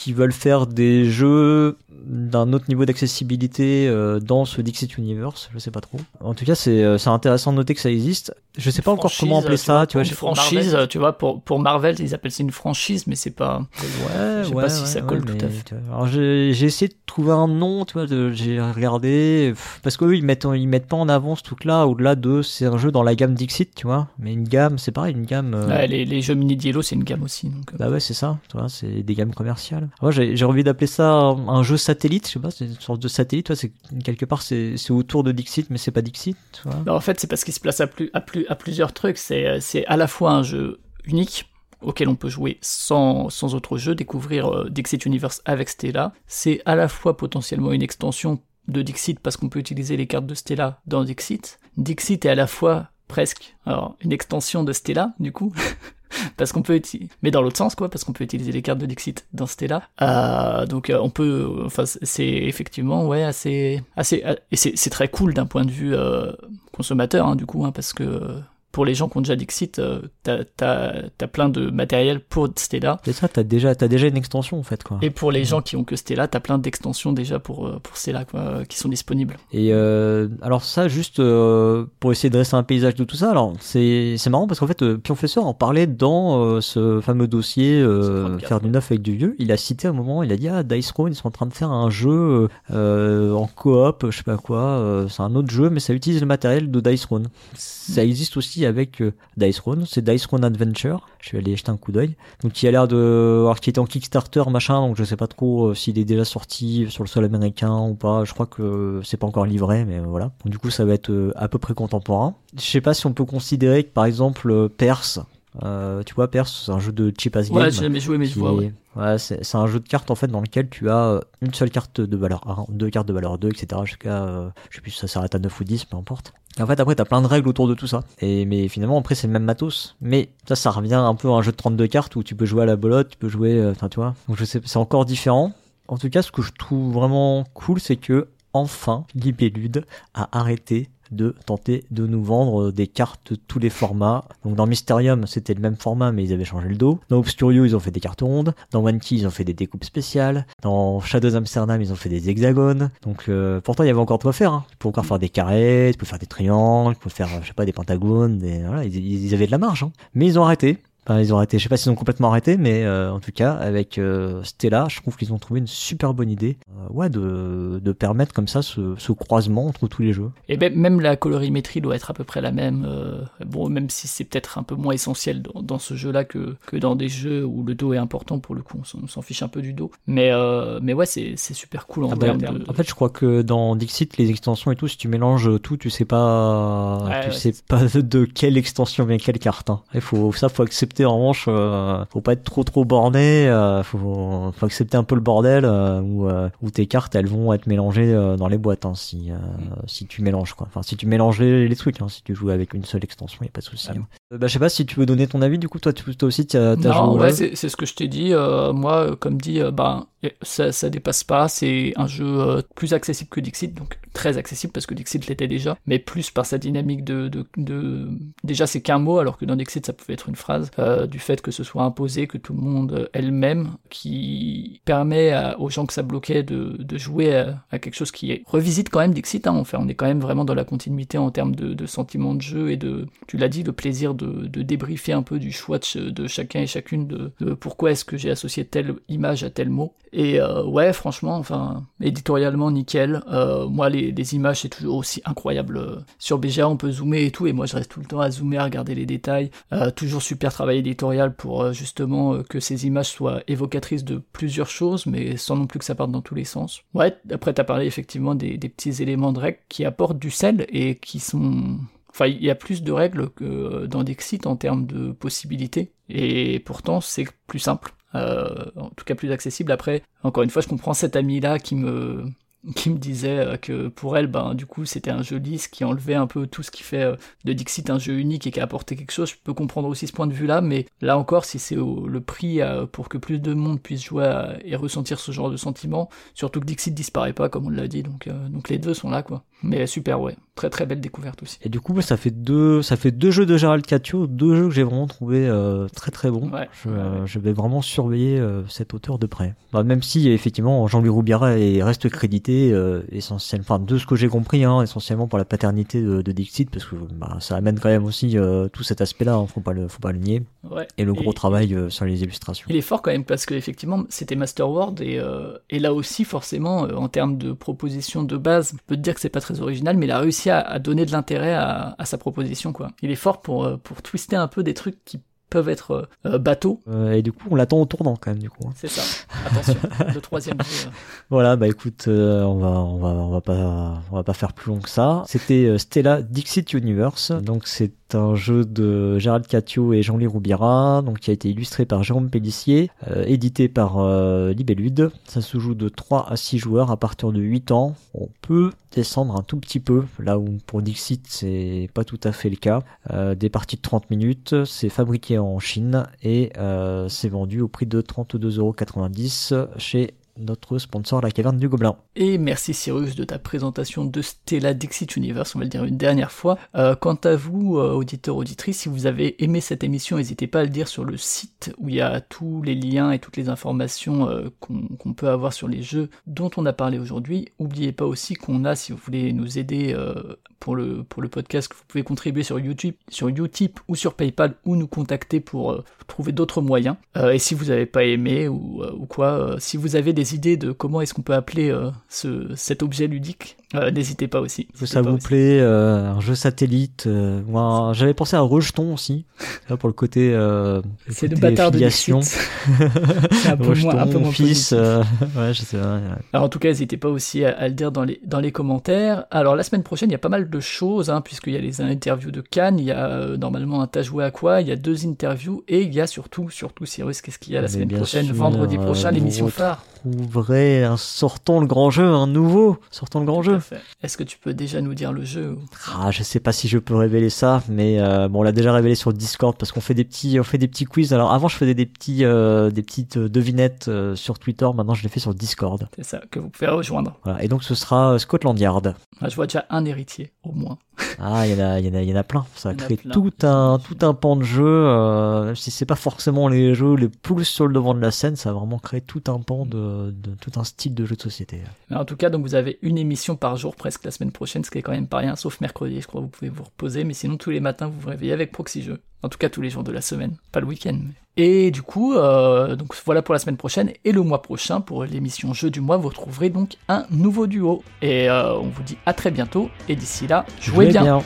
qu'ils veulent faire des jeux d'un autre niveau d'accessibilité dans ce Dixit Universe Je sais pas trop. En tout cas, c'est intéressant de noter que ça existe. Je sais pas encore comment appeler ça. Tu vois, une franchise. Tu vois, pour pour Marvel, ils appellent ça une franchise, mais c'est pas. Ouais, je sais ouais, pas si ça colle tout à fait. Alors j'ai essayé de trouver un nom, tu vois, j'ai regardé parce qu'eux ils mettent ils mettent pas en avant ce truc-là au-delà de c'est un jeu dans la gamme Dixit, tu vois, mais une gamme, c'est pareil, une gamme. Euh, les, les, jeux mini Diello, c'est une gamme aussi. Donc... Euh. Bah ouais, c'est ça, tu vois, c'est des gammes commerciales. Moi j'ai envie d'appeler ça un jeu satellite, je sais pas, c'est une sorte de satellite, tu vois, c'est quelque part c'est autour de Dixit, mais c'est pas Dixit, vois. Bah, en fait, c'est parce qu'il se place à plus à plus à plusieurs trucs. C'est euh, à la fois un jeu unique auquel on peut jouer sans, sans autre jeu, découvrir euh, Dixit Universe avec Stella. C'est à la fois potentiellement une extension de Dixit parce qu'on peut utiliser les cartes de Stella dans Dixit. Dixit est à la fois presque alors une extension de Stella du coup parce qu'on peut utiliser mais dans l'autre sens quoi parce qu'on peut utiliser les cartes de Dixit dans Stella euh, donc euh, on peut enfin c'est effectivement ouais assez assez et c'est très cool d'un point de vue consommateur hein, du coup hein, parce que pour les gens qui ont déjà Dixit, euh, t'as as, plein de matériel pour Stella. C'est ça, t'as déjà, as déjà une extension en fait. Quoi. Et pour les gens qui ont que Stella, t'as plein d'extensions déjà pour, euh, pour Stella quoi, qui sont disponibles. Et euh, alors ça, juste euh, pour essayer de dresser un paysage de tout ça, alors c'est marrant parce qu'en fait, euh, Pionfesseur en parlait dans ce fameux dossier Faire du neuf avec du vieux. Il a cité un moment, il a dit Ah, Dice Throne, ils sont en train de faire un jeu en coop, je sais pas quoi, c'est un autre jeu, mais ça utilise le matériel de Dice Throne. Ça existe aussi avec euh, Dice Throne, c'est Dice Throne Adventure. Je vais aller jeter un coup d'œil. Donc qui a l'air de, alors qui est en Kickstarter machin, donc je sais pas trop euh, s'il est déjà sorti sur le sol américain ou pas. Je crois que c'est pas encore livré, mais voilà. du coup ça va être euh, à peu près contemporain. Je sais pas si on peut considérer que par exemple Perse euh, tu vois, Perse, c'est un jeu de cheap as game. Ouais, j'ai jamais joué, mais je vois, ouais. ouais c'est un jeu de cartes, en fait, dans lequel tu as une seule carte de valeur 1, deux cartes de valeur 2, etc. Jusqu'à, euh, je sais plus si ça s'arrête à 9 ou 10, peu importe. Et en fait, après, t'as plein de règles autour de tout ça. Et, mais finalement, après, c'est le même matos. Mais ça, ça revient un peu à un jeu de 32 cartes où tu peux jouer à la bolotte, tu peux jouer, euh, enfin, tu vois. Donc, je sais, c'est encore différent. En tout cas, ce que je trouve vraiment cool, c'est que, enfin, Libellude a arrêté de tenter de nous vendre des cartes de tous les formats. Donc dans Mysterium, c'était le même format, mais ils avaient changé le dos. Dans Obscurio, ils ont fait des cartes rondes. Dans One Key, ils ont fait des découpes spéciales. Dans Shadows Amsterdam, ils ont fait des hexagones. Donc euh, pourtant, il y avait encore de quoi faire. Hein. Tu peux encore faire des carrés, tu peux faire des triangles, tu peux faire, je sais pas, des pentagones. Des... Voilà, ils, ils avaient de la marge. Hein. Mais ils ont arrêté ils ont arrêté. Je sais pas s'ils ont complètement arrêté, mais euh, en tout cas, avec euh, Stella, je trouve qu'ils ont trouvé une super bonne idée, euh, ouais, de, de permettre comme ça ce, ce, croisement entre tous les jeux. Et ben, même la colorimétrie doit être à peu près la même. bon, même si c'est peut-être un peu moins essentiel dans, dans ce jeu-là que, que dans des jeux où le dos est important pour le coup, on s'en fiche un peu du dos. Mais mais ouais, c'est super cool en ah termes En fait, je crois que dans Dixit, les extensions et tout, si tu mélanges tout, tu sais pas, tu sais pas de quelle extension vient quelle carte. Hein. Il faut ça, faut accepter en revanche, euh, faut pas être trop trop borné, euh, faut, faut accepter un peu le bordel euh, où, où tes cartes elles vont être mélangées dans les boîtes hein, si si tu mélanges quoi. Enfin si tu mélanges les, trucs, hein, si tu joues avec une seule extension, y a pas de souci. Hein. Bah je sais pas si tu veux donner ton avis. Du coup toi tu, toi aussi tu as, non, ouais, c'est ce que je t'ai dit. moi comme dit, bah ça, ça dépasse pas. C'est un jeu plus accessible que Dixit, donc très accessible parce que Dixit l'était déjà, mais plus par sa dynamique de, de, de... déjà c'est qu'un mot alors que dans Dixit ça pouvait être une phrase, euh, du fait que ce soit imposé, que tout le monde elle-même, qui permet aux gens que ça bloquait de, de jouer à, quelque chose qui est... revisite quand même Dixit, hein, on est quand même vraiment dans la continuité en termes de, de sentiments de jeu et de, tu l'as dit, le plaisir de, de débriefer un peu du choix de, de chacun et chacune de, de pourquoi est-ce que j'ai associé telle image à tel mot. Et euh, ouais, franchement, enfin, éditorialement nickel. Euh, moi, les les, images, c'est toujours aussi incroyable. Sur BGA, on peut zoomer et tout, et moi je reste tout le temps à zoomer, à regarder les détails. Euh, toujours super travail éditorial pour euh, justement euh, que ces images soient évocatrices de plusieurs choses, mais sans non plus que ça parte dans tous les sens. Ouais, après t'as parlé effectivement des, petits éléments de règles qui apportent du sel et qui sont... Enfin, il y a plus de règles que dans Dixit en termes de possibilités, et pourtant c'est plus simple. En tout cas plus accessible. Après, encore une fois, je comprends cet ami-là qui me qui me disait euh, que pour elle, ben, du coup, c'était un jeu lisse qui enlevait un peu tout ce qui fait euh, de Dixit un jeu unique et qui a apporté quelque chose. Je peux comprendre aussi ce point de vue-là, mais là encore, si c'est le prix euh, pour que plus de monde puisse jouer et ressentir ce genre de sentiment, surtout que Dixit disparaît pas, comme on l'a dit, donc, donc les deux sont là, quoi. Mais super, ouais. Très très belle découverte aussi. Et du coup, ça fait deux, ça fait deux jeux de Gérald Catio, deux jeux que j'ai vraiment trouvé très très bons. Je, vais vraiment surveiller cet auteur de près. Bah, même si effectivement Jean-Louis Roubiara reste crédité essentiellement, enfin de ce que j'ai compris, hein, essentiellement pour la paternité de, Dixit, parce que bah, ça amène quand même aussi euh, tout cet aspect-là, hein, faut pas le, faut pas le nier. Et le gros travail euh, sur les illustrations. Il est fort quand même parce que effectivement c'était Masterworld et, euh, et là aussi forcément en termes de proposition de base, on peut te dire que c'est pas très original, mais il a réussi à, donner de l'intérêt à, à, sa proposition quoi. Il est fort pour pour twister un peu des trucs qui peuvent être euh, bateaux. Euh, et du coup, on l'attend au tournant quand même, du coup. Hein. C'est ça. Attention, le troisième jeu. Euh. Voilà, bah écoute, on va, on va, on va pas, on va pas faire plus long que ça. C'était Stella Dixit Universe. Donc c'est un jeu de Gérald Catio et Jean-Louis Roubira, donc qui a été illustré par Jérôme Pellissier, édité par Libellude. Ça se joue de 3 à 6 joueurs à partir de 8 ans. On peut descendre un tout petit peu, là où pour Dixit c'est pas tout à fait le cas. des parties de 30 minutes, c'est fabriqué en Chine et euh, c'est vendu au prix de 32,90€ chez notre sponsor, la caverne du Gobelin. Et merci Cyrus de ta présentation de Stella Dixit Universe, on va le dire une dernière fois. Euh, quant à vous, euh, auditeurs, auditrices, si vous avez aimé cette émission, n'hésitez pas à le dire sur le site où il y a tous les liens et toutes les informations euh, qu'on peut avoir sur les jeux dont on a parlé aujourd'hui. N'oubliez pas aussi qu'on a, si vous voulez nous aider pour, le, pour le podcast, que vous pouvez contribuer sur YouTube, sur Utip ou sur PayPal ou nous contacter pour trouver d'autres moyens. et si vous n'avez pas aimé ou, ou quoi, si vous avez des idées de comment est-ce qu'on peut appeler euh, ce, cet objet ludique, euh, n'hésitez pas aussi. Ça vous plaît, euh, un jeu satellite, j'avais pensé à Rejeton aussi, pour le côté. c'est de bâtard de C'est un peu moins, un peu moins fils. ouais, je sais Alors en tout cas, n'hésitez pas aussi à, le dire dans les dans les commentaires. Alors la semaine prochaine, il y a pas mal de choses, hein, puisqu'il y a les interviews de Cannes, il y a normalement un tas joué à quoi, il y a deux interviews et il y a surtout, surtout Cyrus, qu'est-ce qu'il y a la semaine prochaine, vendredi prochain, l'émission phare vrai, un sortons le grand jeu, un nouveau, sortons le grand jeu. Est-ce que tu peux déjà nous dire le jeu Ah, je sais pas si je peux révéler ça, mais euh, bon, on l'a déjà révélé sur le Discord parce qu'on fait des petits, on fait des petits quiz. Alors avant, je faisais des petits, euh, des petites devinettes euh, sur Twitter. Maintenant, je les fais sur Discord. C'est ça que vous pouvez rejoindre. Voilà. Et donc, ce sera Scotland Yard. Ah, je vois déjà un héritier, au moins. Ah, il y en a, il y en a, il y en a plein. Ça crée tout un, tout un pan de jeu. Si c'est pas forcément les jeux les plus sur le devant de la scène, ça a vraiment créé tout un pan de, de tout un style de jeu de société. en tout cas, donc vous avez une émission par jour presque la semaine prochaine, ce qui est quand même pas rien, sauf mercredi, je crois. Vous pouvez vous reposer, mais sinon tous les matins vous vous réveillez avec Proxy Jeux. En tout cas tous les jours de la semaine, pas le week-end. Et du coup, euh, donc voilà pour la semaine prochaine. Et le mois prochain, pour l'émission Jeu du mois, vous retrouverez donc un nouveau duo. Et euh, on vous dit à très bientôt. Et d'ici là, jouez, bien.